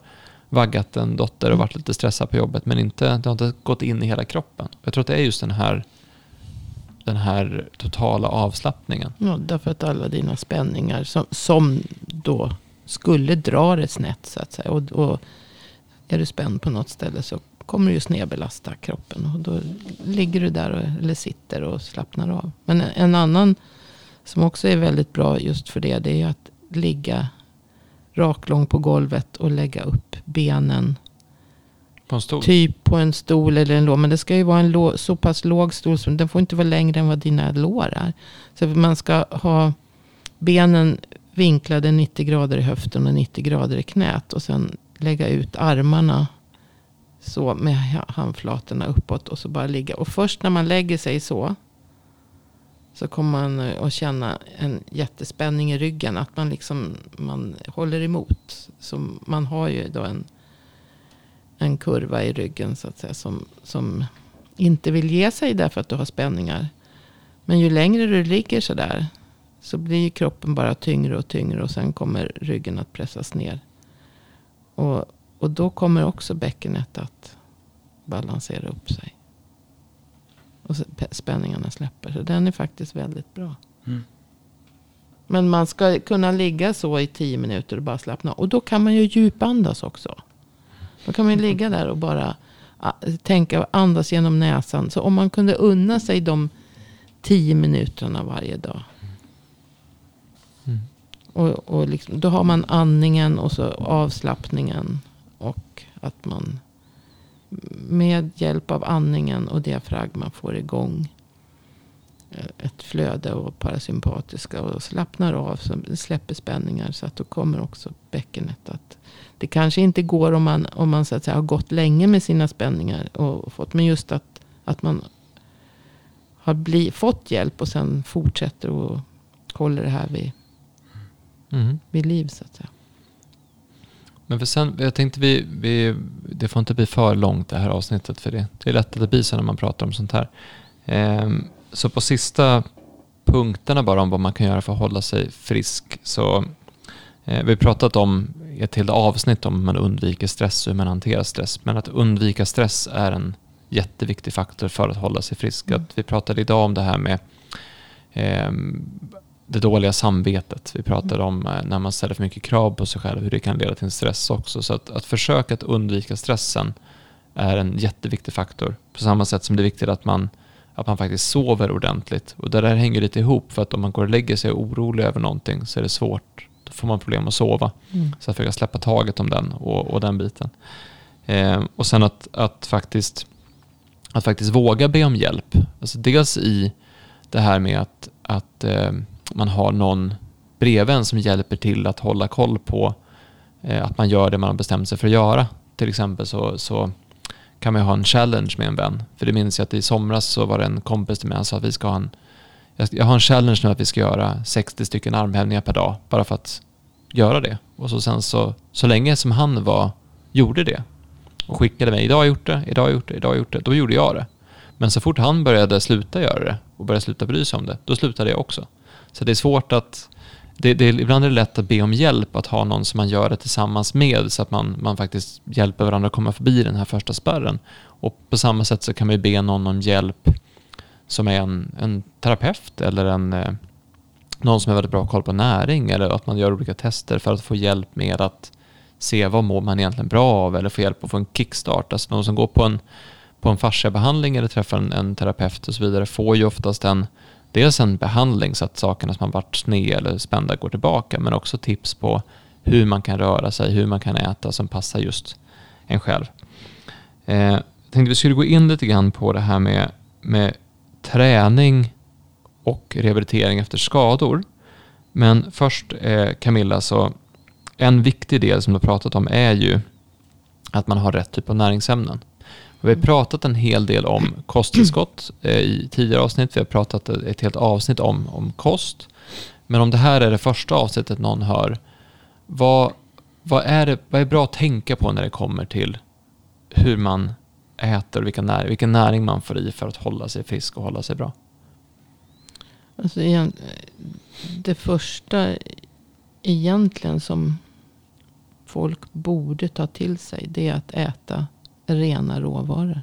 vaggat en dotter och varit lite stressad på jobbet, men inte, det har inte gått in i hela kroppen. Jag tror att det är just den här den här totala avslappningen. Ja, därför att alla dina spänningar som, som då skulle dra det snett så att säga. Och, och är du spänd på något ställe så kommer du ju snedbelasta kroppen. Och då ligger du där och, eller sitter och slappnar av. Men en annan som också är väldigt bra just för det. Det är att ligga raklång på golvet och lägga upp benen på en stol? Typ på en stol eller en låg. Men det ska ju vara en lå, så pass låg stol. Så den får inte vara längre än vad dina lår är. Så man ska ha benen vinklade 90 grader i höften och 90 grader i knät. Och sen lägga ut armarna så med handflatorna uppåt. Och så bara ligga. Och först när man lägger sig så. Så kommer man eh, att känna en jättespänning i ryggen. Att man liksom man håller emot. Så man har ju då en en kurva i ryggen så att säga. Som, som inte vill ge sig därför att du har spänningar. Men ju längre du ligger sådär. Så blir kroppen bara tyngre och tyngre. Och sen kommer ryggen att pressas ner. Och, och då kommer också bäckenet att balansera upp sig. Och spänningarna släpper. Så den är faktiskt väldigt bra. Mm. Men man ska kunna ligga så i tio minuter och bara slappna. Och då kan man ju djupandas också. Då kan man ju ligga där och bara tänka och andas genom näsan. Så om man kunde unna sig de tio minuterna varje dag. Mm. Och, och liksom, då har man andningen och så avslappningen. Och att man med hjälp av andningen och diafragman får igång eh, ett flöde och parasympatiska och slappnar av. Så släpper spänningar så att då kommer också bäckenet att det kanske inte går om man, om man så att säga, har gått länge med sina spänningar. Och fått, men just att, att man har bli, fått hjälp och sen fortsätter och håller det här vid, Mm. vid liv så att säga. Men för sen, jag tänkte vi, vi, det får inte bli för långt det här avsnittet för det, det är lätt att det blir så när man pratar om sånt här. Ehm, så på sista punkterna bara om vad man kan göra för att hålla sig frisk så eh, vi pratat om ett helt avsnitt om hur man undviker stress och hur man hanterar stress. Men att undvika stress är en jätteviktig faktor för att hålla sig frisk. Mm. Att vi pratade idag om det här med ehm, det dåliga samvetet. Vi pratade om eh, när man ställer för mycket krav på sig själv, hur det kan leda till en stress också. Så att, att försöka att undvika stressen är en jätteviktig faktor. På samma sätt som det är viktigt att man, att man faktiskt sover ordentligt. Och det där hänger lite ihop, för att om man går och lägger sig orolig över någonting så är det svårt. Då får man problem att sova. Mm. Så att försöka släppa taget om den och, och den biten. Eh, och sen att, att, faktiskt, att faktiskt våga be om hjälp. Alltså dels i det här med att, att eh, man har någon bredvid en som hjälper till att hålla koll på eh, att man gör det man har bestämt sig för att göra. Till exempel så, så kan man ju ha en challenge med en vän. För det minns jag att i somras så var det en kompis till mig som sa att vi ska ha en jag- jag har en challenge nu att vi ska göra 60 stycken armhävningar per dag bara för att göra det. Och så sen så, så länge som han var, gjorde det och skickade mig, idag har jag gjort det, idag har jag gjort det, idag har jag gjort det, då gjorde jag det. Men så fort han började sluta göra det och började sluta bry sig om det, då slutade jag också. Så det är svårt att, det, det, ibland är det lätt att be om hjälp, att ha någon som man gör det tillsammans med så att man, man faktiskt hjälper varandra att komma förbi den här första spärren. Och på samma sätt så kan man ju be någon om hjälp som är en, en terapeut eller en, eh, någon som har väldigt bra koll på näring eller att man gör olika tester för att få hjälp med att se vad mår man egentligen bra av eller få hjälp att få en kickstart. Alltså någon som går på en, på en fasciabehandling eller träffar en, en terapeut och så vidare får ju oftast en, dels en behandling så att sakerna som har varit sned eller spända går tillbaka men också tips på hur man kan röra sig, hur man kan äta som passar just en själv. Eh, jag tänkte vi skulle gå in lite grann på det här med, med träning och rehabilitering efter skador. Men först eh, Camilla, så en viktig del som du har pratat om är ju att man har rätt typ av näringsämnen. Vi har pratat en hel del om kosttillskott eh, i tidigare avsnitt. Vi har pratat ett helt avsnitt om, om kost. Men om det här är det första avsnittet någon hör, vad, vad, är det, vad är bra att tänka på när det kommer till hur man äter och vilken näring, vilken näring man får i för att hålla sig frisk och hålla sig bra? Alltså, igen, det första egentligen som folk borde ta till sig. Det är att äta rena råvaror.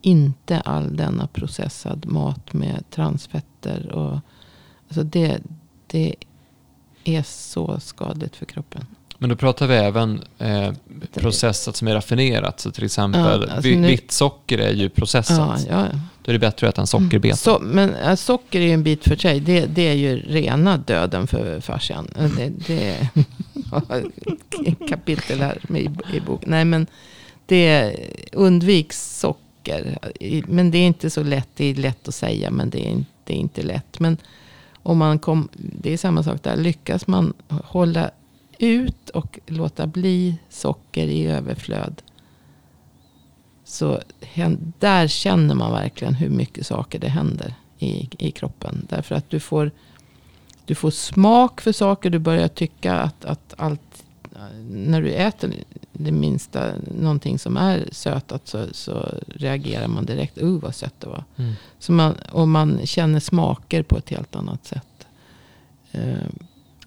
Inte all denna processad mat med transfetter. Och, alltså det, det är så skadligt för kroppen. Men då pratar vi även eh, processat som är raffinerat. Så till exempel Ja, alltså nu- vitt socker är ju Ja, processat. ja. Då är det bättre att äta en sockerbeta. Så, men äh, socker är ju en bit för sig. Det, det är ju rena döden för fascian. Det, det är kapitel här i, i boken. Nej, men det undviks socker. Men det är inte så lätt. Det är lätt att säga, men det är, inte- det är inte lätt. Men om man kom, det är samma sak där. Lyckas man hålla ut och låta bli socker i överflöd. Så där känner man verkligen hur mycket saker det händer i, i kroppen. Därför att du får, du får smak för saker. Du börjar tycka att, att allt, när du äter det minsta, någonting som är sötat så, så reagerar man direkt. Uh vad sött det var. Mm. Så man, och man känner smaker på ett helt annat sätt. Eh,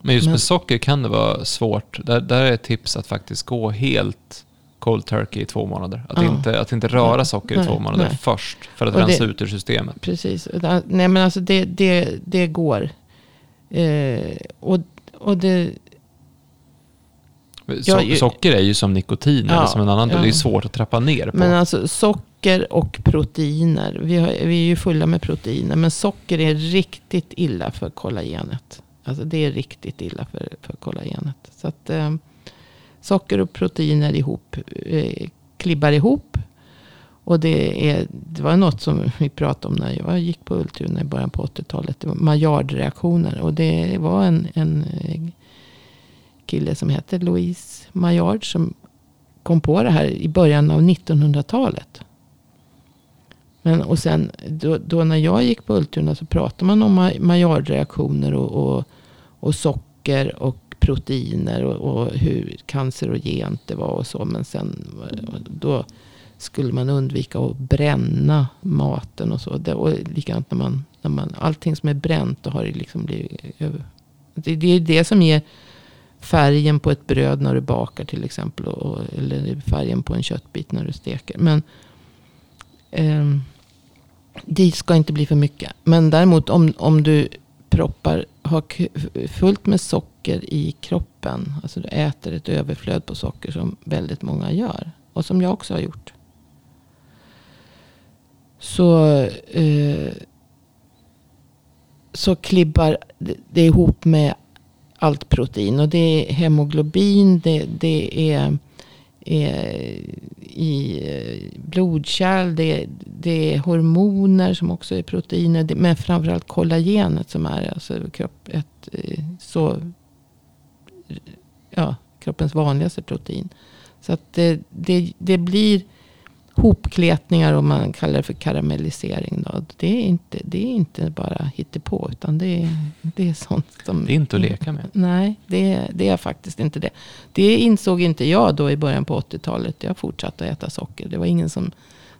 Men just Men- med socker kan det vara svårt. Där, där är ett tips att faktiskt gå helt cold turkey i två månader. Att, Ja. inte, att inte röra socker i Nej, två månader nej. först för att Och det- rensa ut ur systemet. Precis. Nej men alltså det, det, det går. Eh, och, och det, So socker är ju som nikotin Ja, eller som en annan. ja. Det är svårt att trappa ner på. Men alltså socker och proteiner. Vi, har, vi är ju fulla med proteiner. Men socker är riktigt illa för kollagenet. Alltså det är riktigt illa för, för kollagenet. Så att eh, socker och proteiner ihop eh, klibbar ihop. Och det, är, det var något som vi pratade om när jag gick på Ultuna i början på 80-talet. Det var Maillard-reaktioner. Och det var en, en eh, kille som heter Louise Maillard som kom på det här i början av 1900-talet. Men, och sen då, då när jag gick på Ultuna så pratade man om Maillard-reaktioner och, och, och socker och proteiner och, och hur cancerogent det var och så. Men sen då skulle man undvika att bränna maten och så. Det, och likadant när man, när man, allting som är bränt, då har det liksom blivit över. Det, det är det som ger färgen på ett bröd när du bakar till exempel. Och, eller färgen på en köttbit när du steker. Men eh, det ska inte bli för mycket. Men däremot om, om du proppar, har fullt med socker i kroppen. Alltså du äter ett överflöd på socker som väldigt många gör. Och som jag också har gjort. Så, eh, så klibbar det ihop med allt protein. Och det är hemoglobin, det, det är, är i eh, blodkärl, det, det är hormoner som också är proteiner. Det, men framförallt kollagenet som är alltså kropp, ett, eh, så, ja, kroppens vanligaste protein. Så att det, det, det blir hopkletningar och man kallar det för karamellisering. Då. Det, är inte, det är inte bara hittepå utan det är, det är sånt som... Det är inte att leka med. Nej, det, det är faktiskt inte det. Det insåg inte jag då i början på 80-talet. Jag fortsatte att äta socker. Det var ingen som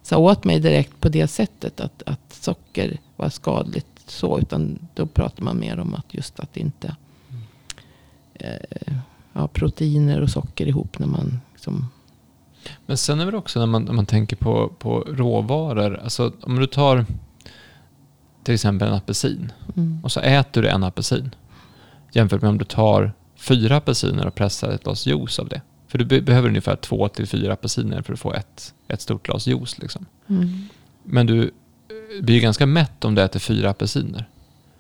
sa åt mig direkt på det sättet att, att socker var skadligt. så. Utan då pratar man mer om att just att inte eh, ja, proteiner och socker ihop när man liksom, Men sen är det också när man, när man tänker på, på råvaror. Alltså om du tar till exempel en apelsin. mm, Och så äter du en apelsin. Jämfört med om du tar fyra apelsiner och pressar ett glas juice av det. För du be- behöver ungefär två till fyra apelsiner för att få ett, ett stort glas juice. Liksom. mm, Men du blir ju ganska mätt om du äter fyra apelsiner.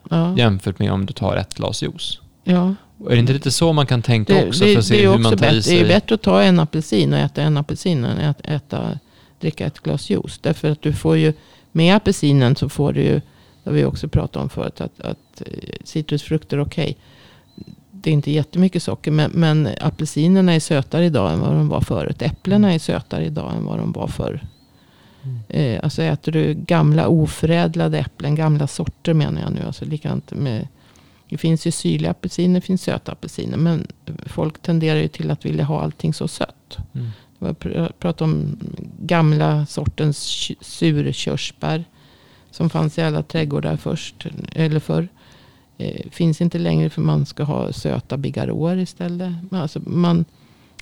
ja, Jämfört med om du tar ett glas juice. ja. Och är det inte lite så man kan tänka Det, också det, för att se det är hur man tar bättre. Det är bättre att ta en apelsin och äta en apelsin än att äta, dricka ett glas juice. Därför att du får ju, med apelsinen så får du ju, det har vi också pratat om förut, att, att eh, citrusfrukter, okej. Det är inte jättemycket socker, men, men apelsinerna är sötare idag än vad de var förut. Äpplena är sötare idag än vad de var förr. Mm. Eh, alltså äter du gamla oförädlade äpplen, gamla sorter menar jag nu. Alltså likadant med, det finns ju syrliga apelsiner, det finns söta apelsiner. Men folk tenderar ju till att vilja ha allting så sött. Mm. Jag pr- pratade om gamla sortens surkörsbär. Som fanns i alla trädgårdar först, eller förr. Eh, finns inte längre för man ska ha söta bigarråer istället. Men Alltså man,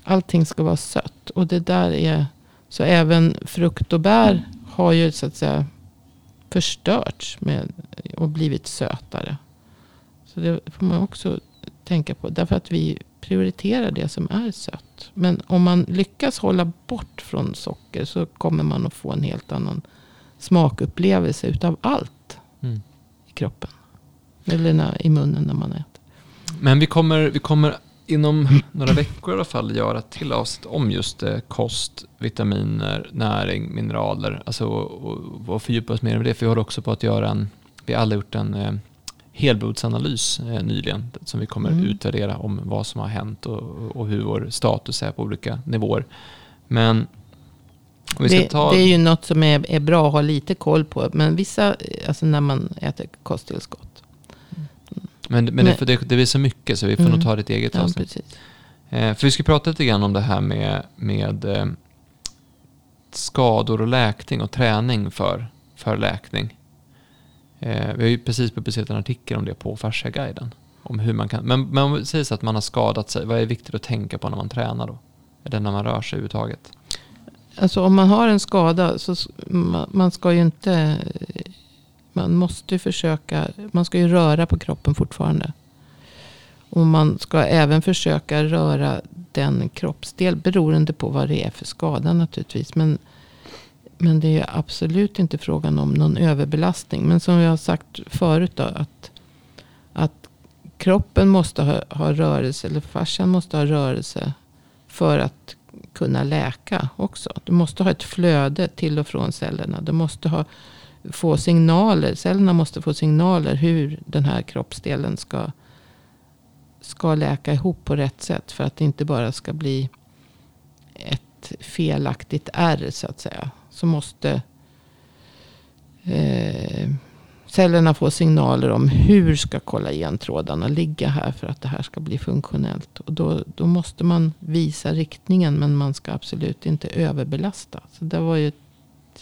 allting ska vara sött. Och det där är, så även frukt och bär har ju så att säga förstörts med, och blivit sötare. Så det får man också tänka på. Därför att vi prioriterar det som är sött. Men om man lyckas hålla bort från socker så kommer man att få en helt annan smakupplevelse utav allt Mm. i kroppen. Eller när, i munnen när man äter. Men vi kommer, vi kommer inom några veckor i alla fall göra till avsnitt om just eh, kost, vitaminer, näring, mineraler. Alltså och, och, och fördjupa oss mer med det. För vi håller också på att göra en, vi har alla gjort en eh, helblodsanalys eh, nyligen. Som vi kommer Mm. utvärdera om vad som har hänt och, och hur vår status är på olika nivåer. Men Det, ta... det är ju något som är, är bra att ha lite koll på. Men vissa, alltså när man äter kosttillskott. men men, det, men- för det, det är så mycket så vi får Mm. nog ta ett eget Ja, avsnitt. Eh, för vi ska prata lite grann om det här med, med eh, skador och läkning och träning för, för läkning. Eh, vi har ju precis publicerat en artikel om det på Fasciaguiden. Om hur man kan, men, men om det sägs att man har skadat sig, vad är viktigt att tänka på när man tränar då? Eller när man rör sig överhuvudtaget? Alltså om man har en skada så man, man ska ju inte. Man måste ju försöka. Man ska ju röra på kroppen fortfarande. Och man ska även försöka röra den kroppsdel beroende på vad det är för skada naturligtvis. Men, men det är absolut inte frågan om någon överbelastning. Men som jag har sagt förut då. Att, att kroppen måste ha, ha rörelse. Eller fascian måste ha rörelse. För att kunna läka också. Du måste ha ett flöde till och från cellerna. Du måste ha, få signaler. Cellerna måste få signaler hur den här kroppsdelen ska ska läka ihop på rätt sätt. För att det inte bara ska bli ett felaktigt ärr så att säga. Så måste eh, cellerna få signaler om hur ska kollagentrådarna ligga här för att det här ska bli funktionellt. Och då, då måste man visa riktningen men man ska absolut inte överbelasta. Så det var ju ett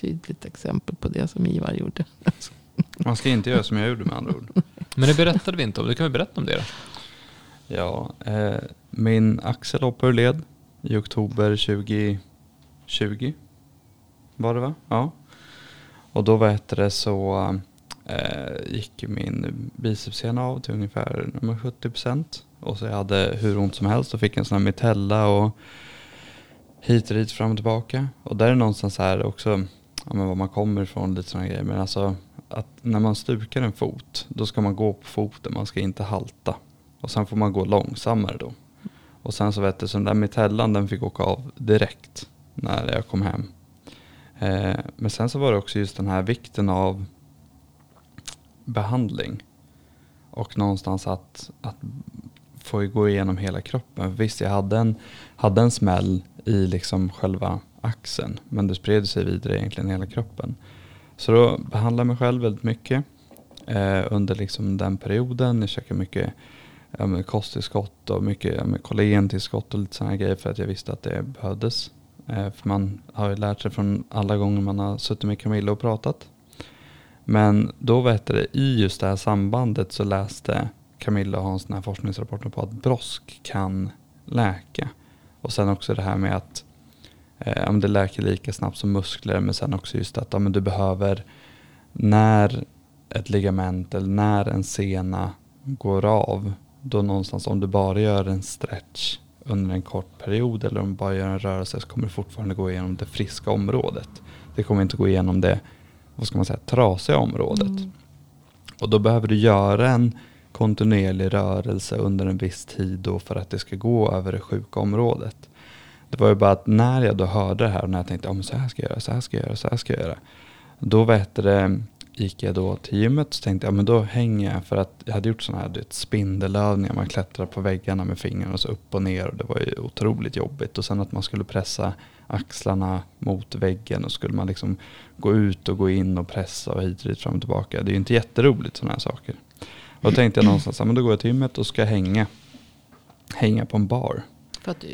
tydligt exempel på det som Ivar gjorde. Man ska inte göra som jag gjorde med andra ord. Men det berättade vi inte om. Du kan vi berätta om det då? Ja, eh, min axel hoppade ur led i oktober 2020. Var det va? Ja. Och då var det så eh, gick min bicepssena av till ungefär 70 procent. Och så jag hade hur ont som helst och fick en sån här mitella och hit och dit fram och tillbaka. Och där är någonstans här också ja, men var man kommer ifrån lite sådana grejer. Men alltså att när man stukar en fot då ska man gå på foten, man ska inte halta. Och sen får man gå långsammare då. Och sen så vet du, så den där mitellan den fick åka av direkt när jag kom hem. Eh, men sen så var det också just den här vikten av behandling. Och någonstans att, att få gå igenom hela kroppen. Visst, jag hade en, hade en smäll i liksom själva axeln. Men det spred sig vidare egentligen i hela kroppen. Så då behandlade jag mig själv väldigt mycket eh, under liksom den perioden. Jag käkade mycket ja, kosttillskott och mycket ja, kollagentillskott och lite sådana grejer för att jag visste att det behövdes. Eh, för man har ju lärt sig från alla gånger man har suttit med Camilla och pratat. Men då vet det, i just det här sambandet så läste Camilla och Hans den här forskningsrapporten på att brosk kan läka. Och sen också det här med att eh, det läker lika snabbt som muskler men sen också just att ja, men du behöver när ett ligament eller när en sena går av då någonstans om du bara gör en stretch under en kort period eller om du bara gör en rörelse så kommer du fortfarande gå igenom det friska området. Det kommer inte gå igenom det vad ska man säga, trasiga området. Mm. Och då behöver du göra en kontinuerlig rörelse under en viss tid då för att det ska gå över det sjuka området. Det var ju bara att när jag då hörde det här och när jag tänkte oh, så här ska jag göra, så här ska jag göra, så här ska jag göra. Då vet det, gick jag då till gymmet så tänkte jag men då hänger jag för att jag hade gjort sådana här vet, spindelövningar. Man klättrar på väggarna med fingrarna och så upp och ner och det var ju otroligt jobbigt. Och sen att man skulle pressa axlarna mot väggen och skulle man liksom gå ut och gå in och pressa och hit och dit fram och tillbaka. Det är ju inte jätteroligt sådana här saker. Och då tänkte jag någonstans, men då går jag till gymmet och ska hänga, hänga på en bar. För att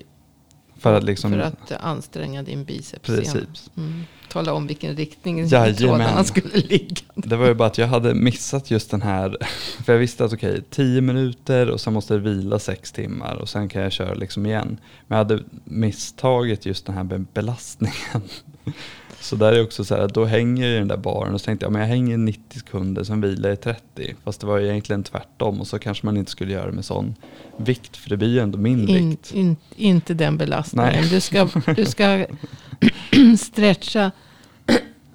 för att, liksom, för att anstränga din biceps. Precis. Mm. Tala om vilken riktning trådarna skulle ligga. Det var ju bara att jag hade missat just den här. För jag visste att okej, okay, tio minuter och sen måste jag vila sex timmar och sen kan jag köra liksom igen. Men jag hade misstagit just den här belastningen. Så där är också så här, då hänger jag i den där baren och så tänkte jag, men jag hänger 90 sekunder, sen vilar jag 30. Fast det var egentligen tvärtom och så kanske man inte skulle göra det med sån vikt, för det blir ju ändå min in, vikt. In, inte den belastningen. Nej. Du ska, du ska stretcha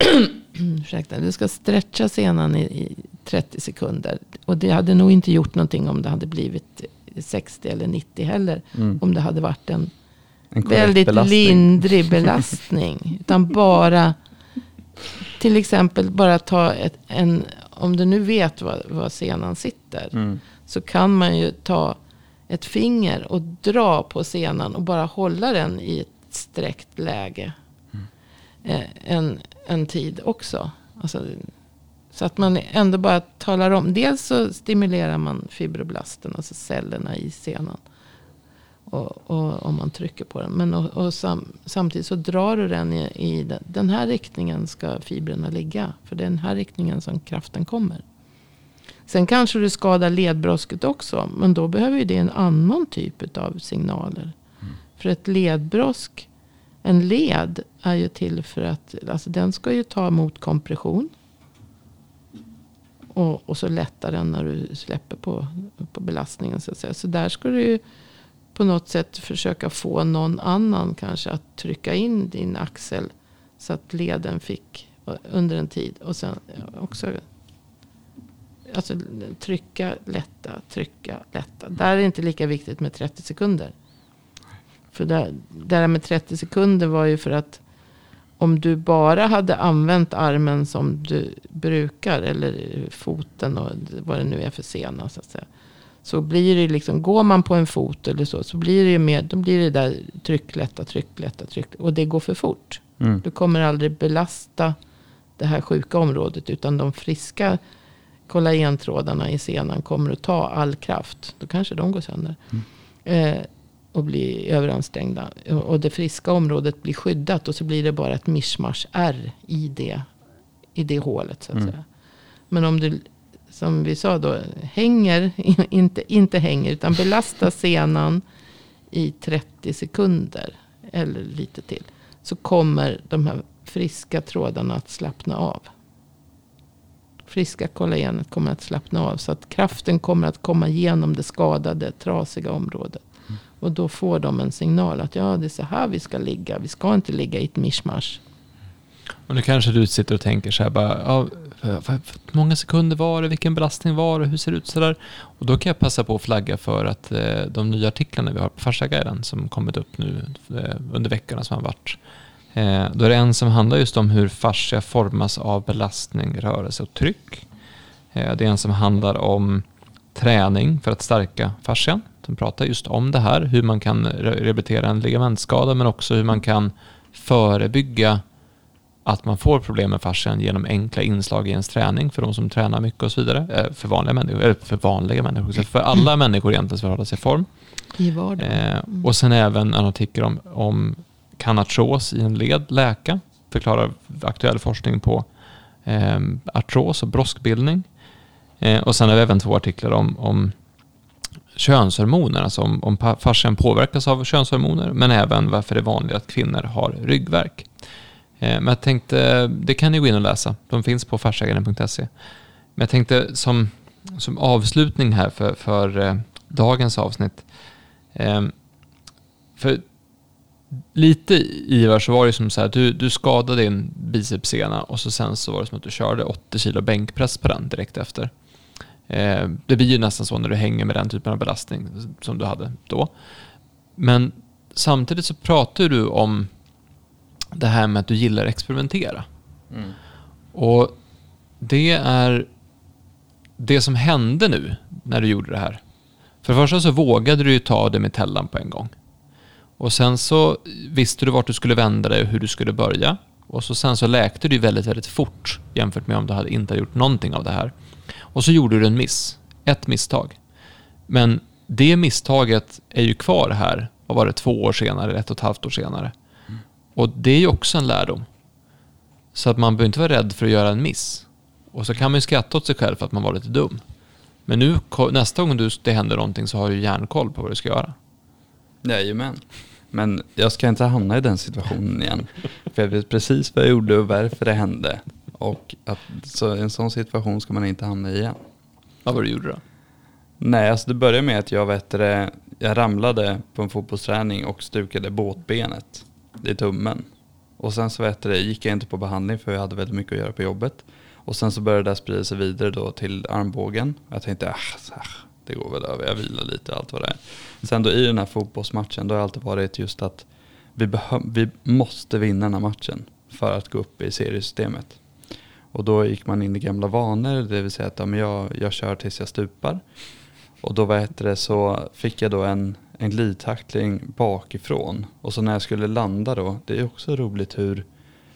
Ursäkta, du ska stretcha senan i, i 30 sekunder. Och det hade nog inte gjort någonting om det hade blivit 60 eller 90 heller. Mm. Om det hade varit en en väldigt belastning. lindrig belastning. utan bara, till exempel bara ta ett, en, om du nu vet var, var senan sitter. Mm. Så kan man ju ta ett finger och dra på senan och bara hålla den i ett sträckt läge. Mm. Eh, en, en tid också. Alltså, så att man ändå bara talar om. Dels så stimulerar man fibroblasten, alltså cellerna i senan. Och, och, om man trycker på den. Men och, och sam, samtidigt så drar du den i, i den, här riktningen ska fibrerna ligga. För det är den här riktningen som kraften kommer. Sen kanske du skadar ledbrosket också. Men då behöver det en annan typ av signaler. Mm. För ett ledbrosk, en led är ju till för att, alltså den ska ju ta emot kompression. Och, och så lättar den när du släpper på, på belastningen. Så, att säga. så där ska du ju på något sätt försöka få någon annan kanske att trycka in din axel. Så att leden fick eh, under en tid. Och sen eh, också alltså, trycka, lätta, trycka, lätta. Där är det inte lika viktigt med 30 sekunder. För det där med 30 sekunder var ju för att om du bara hade använt armen som du brukar. Eller foten och vad det nu är för sena. Så, att säga, så blir det liksom, går man på en fot eller så. Så blir det ju mer, då blir det där tryck, lätta, tryck, lätta, tryck. Och det går för fort. Mm. Du kommer aldrig belasta det här sjuka området. Utan de friska kollagentrådarna i senan kommer att ta all kraft. Då kanske de går sönder. Mm. Eh, och blir överansträngda. Och det friska området blir skyddat. Och så blir det bara ett mischmasch R i det, i det hålet. Så att mm. säga. Men om du, som vi sa då, hänger, inte, inte hänger, utan belastar senan i 30 sekunder. Eller lite till. Så kommer de här friska trådarna att slappna av. Friska kollagenet kommer att slappna av. Så att kraften kommer att komma igenom det skadade, trasiga området. Och då får de en signal att ja, det är så här vi ska ligga. Vi ska inte ligga i ett mischmasch. Och nu kanske du sitter och tänker så här bara, ja, för, för, för många sekunder var det, vilken belastning var det, hur ser det ut sådär? Och då kan jag passa på att flagga för att eh, de nya artiklarna vi har på Farsaguiden som kommit upp nu eh, under veckorna som har varit Eh, då är det en som handlar just om hur fascia formas av belastning, rörelse och tryck. Eh, det är en som handlar om träning för att stärka fascian. De pratar just om det här, hur man kan rehabilitera en ligamentskada men också hur man kan förebygga att man får problem med fascian genom enkla inslag i ens träning för de som tränar mycket och så vidare. Eh, för vanliga människor, eller för vanliga människor, för alla människor egentligen för att hålla sig i form. I vardagen. Mm. Och sen även en artikel om, om kan artros i en led läka? Förklarar aktuell forskning på eh, artros och broskbildning. Eh, och sen har vi även två artiklar om, om könshormoner, alltså om, om fascian påverkas av könshormoner, men även varför det är vanligt att kvinnor har ryggverk. Eh, men jag tänkte, det kan ni gå in och läsa, de finns på farsägaren.se. Men jag tänkte som, som avslutning här för, för eh, dagens avsnitt, eh, för lite Ivar så var det som så här, du, du skadade din bicepssena och så sen så var det som att du körde 80 kilo bänkpress på den direkt efter. Eh, det blir ju nästan så när du hänger med den typen av belastning som du hade då. Men samtidigt så pratar du om det här med att du gillar att experimentera. Mm. Och det är det som hände nu när du gjorde det här. För det första så vågade du ju ta det med Tellan på en gång. Och sen så visste du vart du skulle vända dig och hur du skulle börja. Och så sen så läkte du väldigt, väldigt fort jämfört med om du hade inte gjort någonting av det här. Och så gjorde du en miss. Ett misstag. Men det misstaget är ju kvar här, vad var det, två år senare, ett och ett halvt år senare. Mm. Och det är ju också en lärdom. Så att man behöver inte vara rädd för att göra en miss. Och så kan man ju skratta åt sig själv för att man var lite dum. Men nu, nästa gång det händer någonting så har du järnkoll på vad du ska göra. Jajamän. Men jag ska inte hamna i den situationen igen. För jag vet precis vad jag gjorde och varför det hände. Och att, så en sån situation ska man inte hamna i igen. Vad var det du gjorde då? Nej, alltså det började med att jag, vet det, jag ramlade på en fotbollsträning och stukade båtbenet i tummen. Och sen så vet det, gick jag inte på behandling för jag hade väldigt mycket att göra på jobbet. Och sen så började det sprida sig vidare då till armbågen. Jag tänkte, ah, det går väl över, jag vilar lite allt vad det är. Sen då i den här fotbollsmatchen, då har det alltid varit just att vi, vi måste vinna den här matchen för att gå upp i seriesystemet. Och då gick man in i gamla vanor, det vill säga att ja, men jag, jag kör tills jag stupar. Och då vad heter det, så fick jag då en, en glidtackling bakifrån. Och så när jag skulle landa då, det är också roligt hur,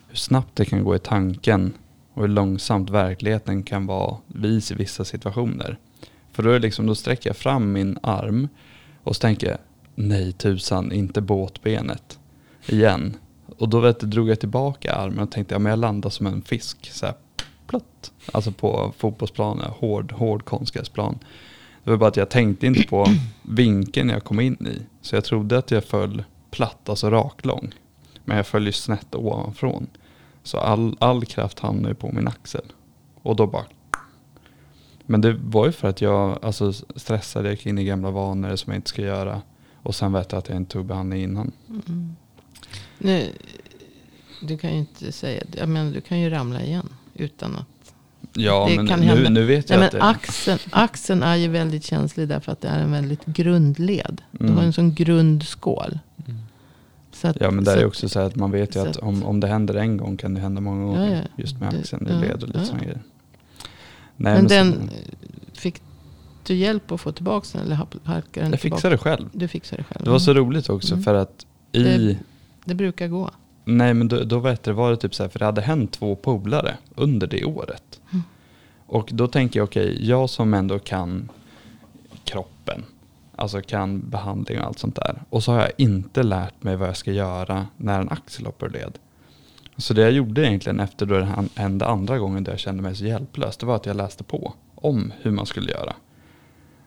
hur snabbt det kan gå i tanken och hur långsamt verkligheten kan vara vis i vissa situationer. För då, är liksom, då sträcker jag fram min arm och så tänker jag, nej tusan, inte båtbenet igen. Och då vet du, drog jag tillbaka armen och tänkte, ja men jag landar som en fisk. Så här, platt. Alltså på fotbollsplanen, hård, hård konstgräsplan. Det var bara att jag tänkte inte på vinkeln jag kom in i. Så jag trodde att jag föll platt, alltså raklång. Men jag föll ju snett ovanifrån. Så all, all kraft hamnade på min axel. Och då bara Men det var ju för att jag alltså, stressade, gick in i gamla vanor som jag inte ska göra. Och sen vet jag att jag inte tog behandling innan. Mm. Nu, du kan ju inte säga. Jag menar, du kan ju ramla igen utan att... Ja, Det men kan nu, hända. nu vet jag Nej, att men det... axeln, axeln är ju väldigt känslig därför att det är en väldigt grundled. Du Mm. har en sån grundskål. Mm. Så att, Ja men där så är också så att man vet ju att att- om, om det händer en gång kan det hända många gånger. Ja, ja. Just med Det- axeln i ja, led och lite ja. sådana grejer. Nej, Men så- den, fick du hjälp att få tillbaka den? Eller halkade den jag tillbaka? fixade det själv. Du fixade det själv? Det var så roligt också Mm. för att i... Det- Det brukar gå. Nej men då, då vet du, var det typ så här, för det hade hänt två polare under det året. Mm. Och då tänker jag, okej, jag som ändå kan kroppen, alltså kan behandling och allt sånt där. Och så har jag inte lärt mig vad jag ska göra när en axel hoppar led. Så det jag gjorde egentligen efter då det hände andra gången där jag kände mig så hjälplös, det var att jag läste på om hur man skulle göra.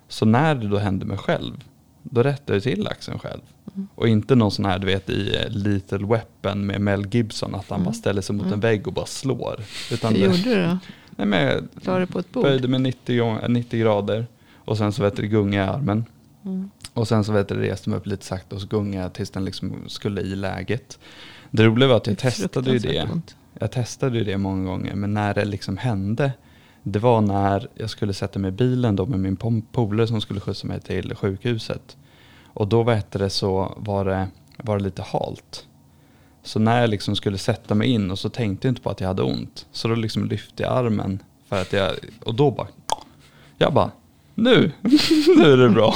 Så när det då hände mig själv, då rättade jag till axeln själv. Mm. Och inte någon sån här, du vet i eh, Little Weapon med Mel Gibson, att han Mm. bara ställer sig mot Mm. en vägg och bara slår. Utan Hur det, gjorde du då? nej, men jag på ett bord? böjde mig 90, gång- 90 grader och sen så vet du, gunga i armen. Mm. Och sen så vet du, reste mig upp lite sakta och så gungade jag tills den liksom skulle i läget. Det roliga var att jag testade ju det. ont. Jag testade ju det många gånger, men när det liksom hände, det var när jag skulle sätta mig i bilen då med min polare som skulle skjutsa mig till sjukhuset. Och då vet det så var det, var det lite halt. Så när jag liksom skulle sätta mig in och så tänkte jag inte på att jag hade ont. Så då liksom lyfte jag armen för att jag, och då bara, jag bara, nu, nu är det bra.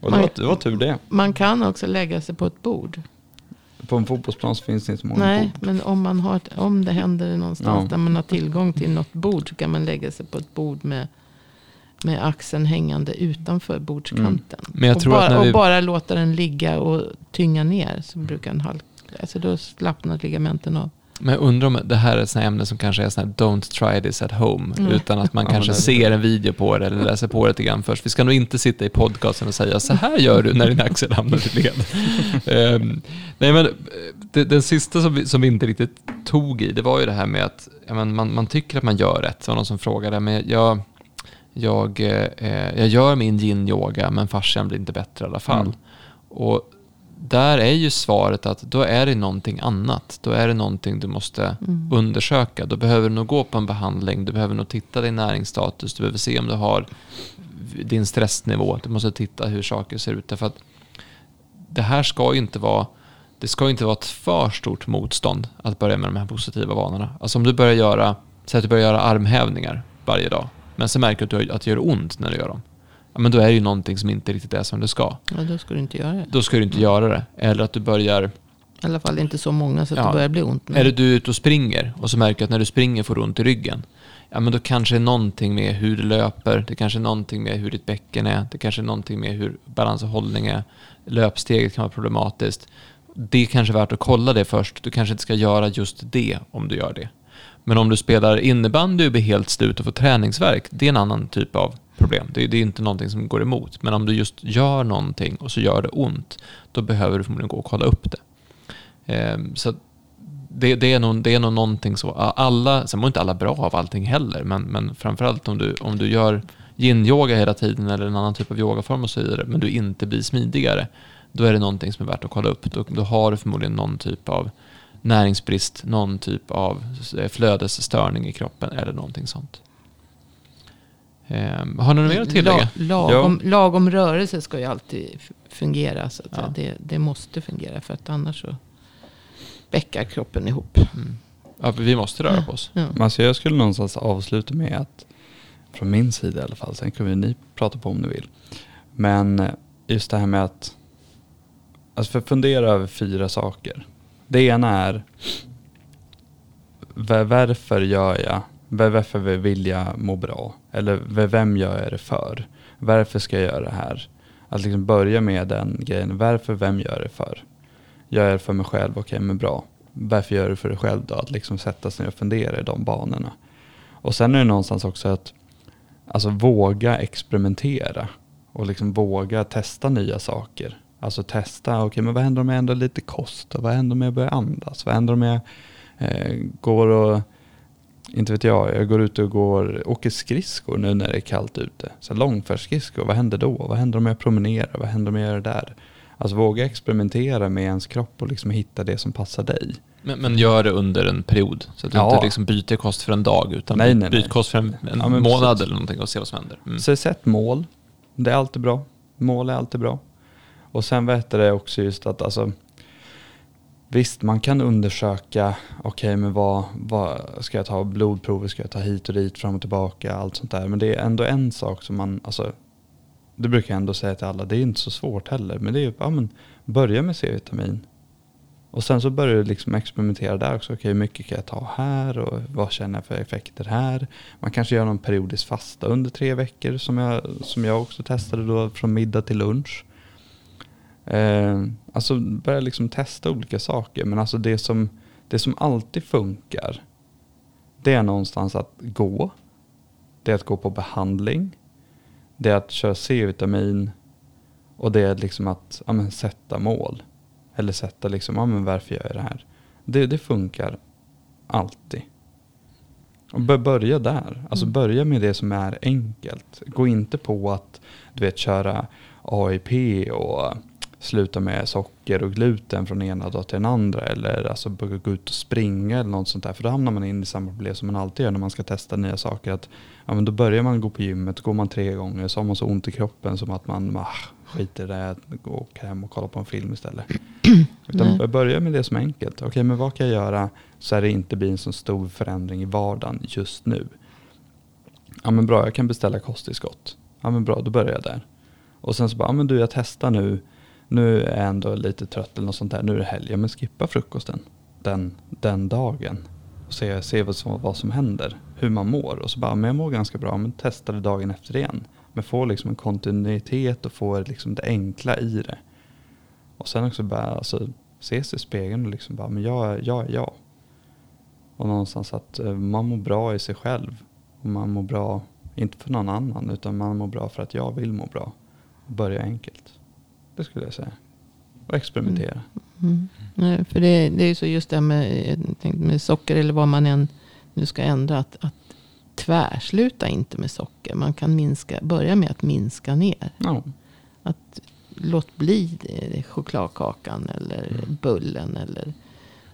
och det var, det var tur det. Man kan också lägga sig på ett bord. På en fotbollsplan så finns det inte så många Nej, bord. men om, man har om det händer någonstans Ja. där man har tillgång till något bord så kan man lägga sig på ett bord med, med axeln hängande utanför bordskanten. Mm. Men jag och, tror att bara, när vi- och bara låta den ligga och tynga ner så brukar den halka. Alltså då slappnar ligamenten av. Men jag undrar om det här är ett ämne som kanske är sån här don't try this at home. Mm. Utan att man kanske ser en video på det eller läser på det lite grann först. Vi ska nog inte sitta i podcasten och säga så här gör du när din axel hamnar i led. Ehm, nej men eh, det, den sista som vi, som vi inte riktigt tog i, det var ju det här med att ja, men man, man tycker att man gör rätt. Det var någon som frågade, men jag, jag, eh, jag gör min yin-yoga men fascian blir inte bättre i alla fall. Mm. Och där är ju svaret att då är det någonting annat. Då är det någonting du måste Mm. undersöka. Då behöver du nog gå på en behandling. Du behöver nog titta din näringsstatus. Du behöver se om du har din stressnivå. Du måste titta hur saker ser ut. Därför att det här ska ju inte vara det ska inte vara ett för stort motstånd att börja med de här positiva vanorna. Alltså om du börjar göra, säg att du börjar göra armhävningar varje dag, men så märker du att det gör ont när du gör dem. Ja, men då är det ju någonting som inte riktigt är som det ska. Ja, då ska du inte göra det. Då ska du inte göra det. Eller att du börjar, I alla fall inte så många så att Ja. det börjar bli ont. Men är det du ute och springer och så märker du att när du springer får du ont i ryggen. Ja, men då kanske det är någonting med hur du löper, det kanske är någonting med hur ditt bäcken är, det kanske är någonting med hur balans och hållning är. Löpsteget kan vara problematiskt. Det är kanske värt att kolla det först. Du kanske inte ska göra just det om du gör det. Men om du spelar innebandy och blir helt slut och får träningsverk, det är en annan typ av problem. Det, det är inte någonting som går emot. Men om du just gör någonting och så gör det ont, då behöver du förmodligen gå och kolla upp det. Eh, så det, det, är nog, det är nog någonting så. Alla, sen mår inte alla bra av allting heller, men, men framförallt om du, om du gör yin-yoga hela tiden eller en annan typ av yogaform och så vidare, men du inte blir smidigare, då är det någonting som är värt att kolla upp. Då, då har du förmodligen någon typ av näringsbrist, någon typ av eh, flödesstörning i kroppen eller någonting sånt. Ehm, har ni något mer att tillägga? La, lagom, lagom rörelse ska ju alltid fungera. Så att Ja. det, det måste fungera för att annars så bäckar kroppen ihop. Mm. Ja, vi måste röra på oss. Ja. Men alltså jag skulle någonstans avsluta med att, från min sida i alla fall, sen kan vi ni prata på om ni vill. Men eh, just det här med att, alltså för fundera över fyra saker. Det ena är, varför gör jag, varför vill jag må bra? Eller vem gör jag det för? Varför ska jag göra det här? Att liksom börja med den grejen, varför, vem gör jag det för? Gör jag det för mig själv, okej men bra. Varför gör du det för dig själv då? Att liksom sätta sig ner och fundera i de banorna. Och sen är det någonstans också att alltså våga experimentera och liksom våga testa nya saker. Alltså testa, okej men vad händer om jag ändrar lite kost? Och vad händer om jag börjar andas? Vad händer om jag eh, går och inte vet jag, jag går ut och går, åker skridskor nu när det är kallt ute. Så långfärdsskridskor, vad händer då? Vad händer om jag promenerar? Vad händer om jag gör det där? Alltså våga experimentera med ens kropp och liksom hitta det som passar dig. Men, men gör det under en period. Så att du Ja. inte liksom byter kost för en dag, utan Nej, nej, byt nej. kost för en, en Ja, månad precis. eller någonting och se vad som händer. Mm. Så sätt mål. Det är alltid bra. Mål är alltid bra. Och sen vet det också just att alltså, visst man kan undersöka, okej men vad, vad ska jag ta blodprover, ska jag ta hit och dit, fram och tillbaka, allt sånt där. Men det är ändå en sak som man, alltså, det brukar jag ändå säga till alla, det är inte så svårt heller. Men det är ju, ja men börja med C-vitamin. Och sen så börjar du liksom experimentera där också. Okej, hur mycket kan jag ta här och vad känner jag för effekter här? Man kanske gör någon periodisk fasta under tre veckor som jag, som jag också testade då från middag till lunch. Eh, alltså börja liksom testa olika saker. Men alltså det som, det som alltid funkar det är någonstans att gå. Det är att gå på behandling. Det är att köra C-vitamin. Och det är liksom att ja, men, sätta mål. Eller sätta liksom, ja men varför gör jag det här? Det, det funkar alltid. Och bör, börja där. Alltså Mm. börja med det som är enkelt. Gå inte på att du vet köra AIP och sluta med socker och gluten från ena dag till den andra. Eller alltså börja gå ut och springa eller något sånt där. För då hamnar man in i samma problem som man alltid gör när man ska testa nya saker. Att, ja, men då börjar man gå på gymmet, går man tre gånger så har man så ont i kroppen som att man ah, skiter i det, går åker hem och kollar på en film istället. Utan Nej. börja med det som är enkelt. Okej, men vad kan jag göra så att det inte blir en så stor förändring i vardagen just nu? Ja men bra, jag kan beställa kosttillskott. Ja men bra, då börjar jag där. Och sen så bara, ja men du jag testar nu. Nu är jag ändå lite trött eller något sånt där. Nu är det helg. Ja men skippa frukosten den, den dagen. Och se, se vad, som, vad som händer. Hur man mår. Och så bara, men jag mår ganska bra. Men testa det dagen efter igen. Men få liksom en kontinuitet och få liksom det enkla i det. Och sen också bara alltså, se sig i spegeln och liksom bara, men jag, är- jag är jag. Och någonstans att eh, man mår bra i sig själv. Och man mår bra, inte för någon annan, utan man mår bra för att jag vill må bra. Börja enkelt. Det skulle jag säga. Och experimentera. Mm. Nej, för det, det är ju så just det här med, med socker eller vad man än nu ska ändra. Att, att tvärsluta inte med socker. Man kan minska, börja med att minska ner. Ja. Att låt bli chokladkakan eller bullen. Eller,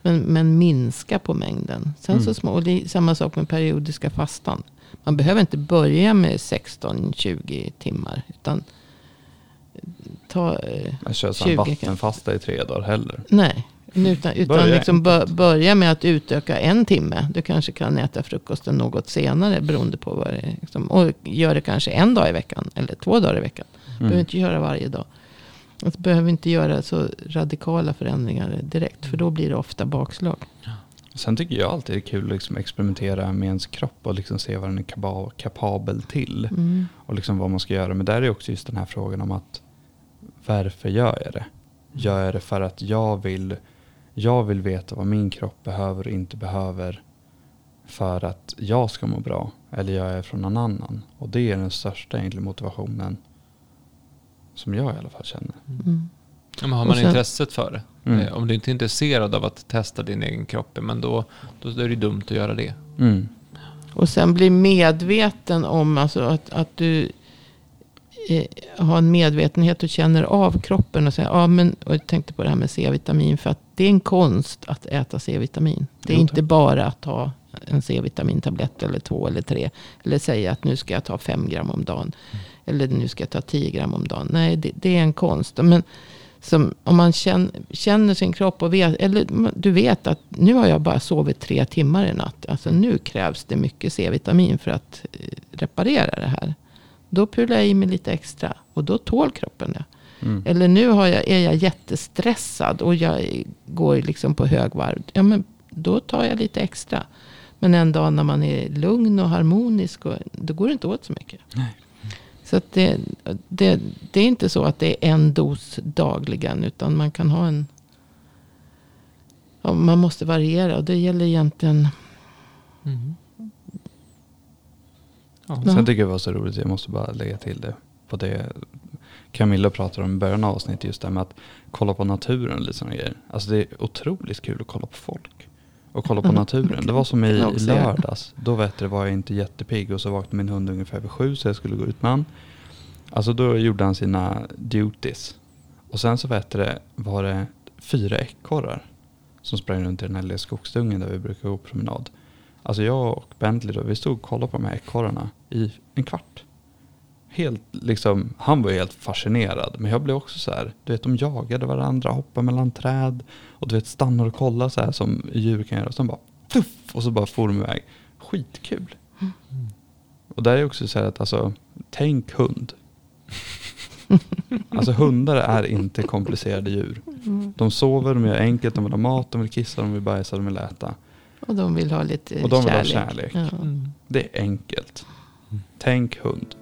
men, men minska på mängden. Sen Mm. så små, och det är samma sak med periodiska fastan. Man behöver inte börja med 16-20 timmar. Utan ta... eh, Jag kör 20 sån kan- vattenfasta i tre dagar heller. Nej, utan, utan Börja liksom bör, börja med att utöka en timme. Du kanske kan äta frukosten något senare beroende på vad det är. Liksom, och gör det kanske en dag i veckan eller två dagar i veckan. Behöver Mm. inte göra varje dag. Alltså, behöver inte göra så radikala förändringar direkt. För då blir det ofta bakslag. Sen tycker jag alltid det är kul att liksom experimentera med ens kropp och liksom se vad den är kapabel till. Mm. Och liksom vad man ska göra. Men där är också just den här frågan om att varför gör jag det? Gör jag det för att jag vill, jag vill veta vad min kropp behöver och inte behöver för att jag ska må bra? Eller gör jag det från någon annan? Och det är den största egentligen motivationen som jag i alla fall känner. Mm. Ja, men har man sen- intresset för det. Mm. Eh, Om du inte är intresserad av att testa din egen kropp, men då, då är det dumt att göra det. Mm. Och sen bli medveten om alltså att, att du har en medvetenhet och känner av kroppen. Och, säger, ja, men, och jag tänkte på det här med C-vitamin. För att det är en konst att äta C-vitamin. Det är Jo, inte bara att ta en C-vitamintablett eller två eller tre. Eller säga att nu ska jag ta fem gram om dagen. Eller nu ska jag ta tio gram om dagen. Nej, det, det är en konst. Men som, om man känner, känner sin kropp och vet, eller du vet att nu har jag bara sovit tre timmar i natt. Alltså nu krävs det mycket C-vitamin för att eh, reparera det här. Då pular jag i mig lite extra och då tål kroppen det. Mm. Eller nu har jag, är jag jättestressad och jag går liksom på högvarv. Ja, men då tar jag lite extra. Men en dag när man är lugn och harmonisk, och, då går det inte åt så mycket. Nej. Så att det, det, det är inte så att det är en dos dagligen. Utan man kan ha en... Ja, man måste variera. Och det gäller egentligen... Mm. Ja. Sen tycker jag det var så roligt, jag måste bara lägga till det. På det Camilla pratade om i början av avsnittet, just det här med att kolla på naturen och lite sådana grejer. Alltså det är otroligt kul att kolla på folk. och kolla på naturen. Det var som i, lördags. Då vet du, var jag inte jättepigg och så vaknade min hund ungefär vid sju så jag skulle gå ut med han. Alltså då gjorde han sina duties. Och sen så vet du, det, var det fyra ekorrar som sprang runt i den här lilla skogsdungen där vi brukar gå promenad. Alltså jag och Bentley då, vi stod och kollade på de här ekorrarna i en kvart. Helt liksom, han var ju helt fascinerad. Men jag blev också så här, du vet de jagade varandra, hoppade mellan träd. Och du vet stannar och kollar så här som djur kan göra. Och sen bara, tuff, och så bara for de iväg. Skitkul. Och där är också så här att alltså, tänk hund. Alltså hundar är inte komplicerade djur. Mm. De sover, de gör enkelt, de vill ha mat, de vill kissa, de vill bajsa, de vill äta. Och de vill ha lite Och de vill ha kärlek. kärlek. Ja. Mm. Det är enkelt. Tänk hund.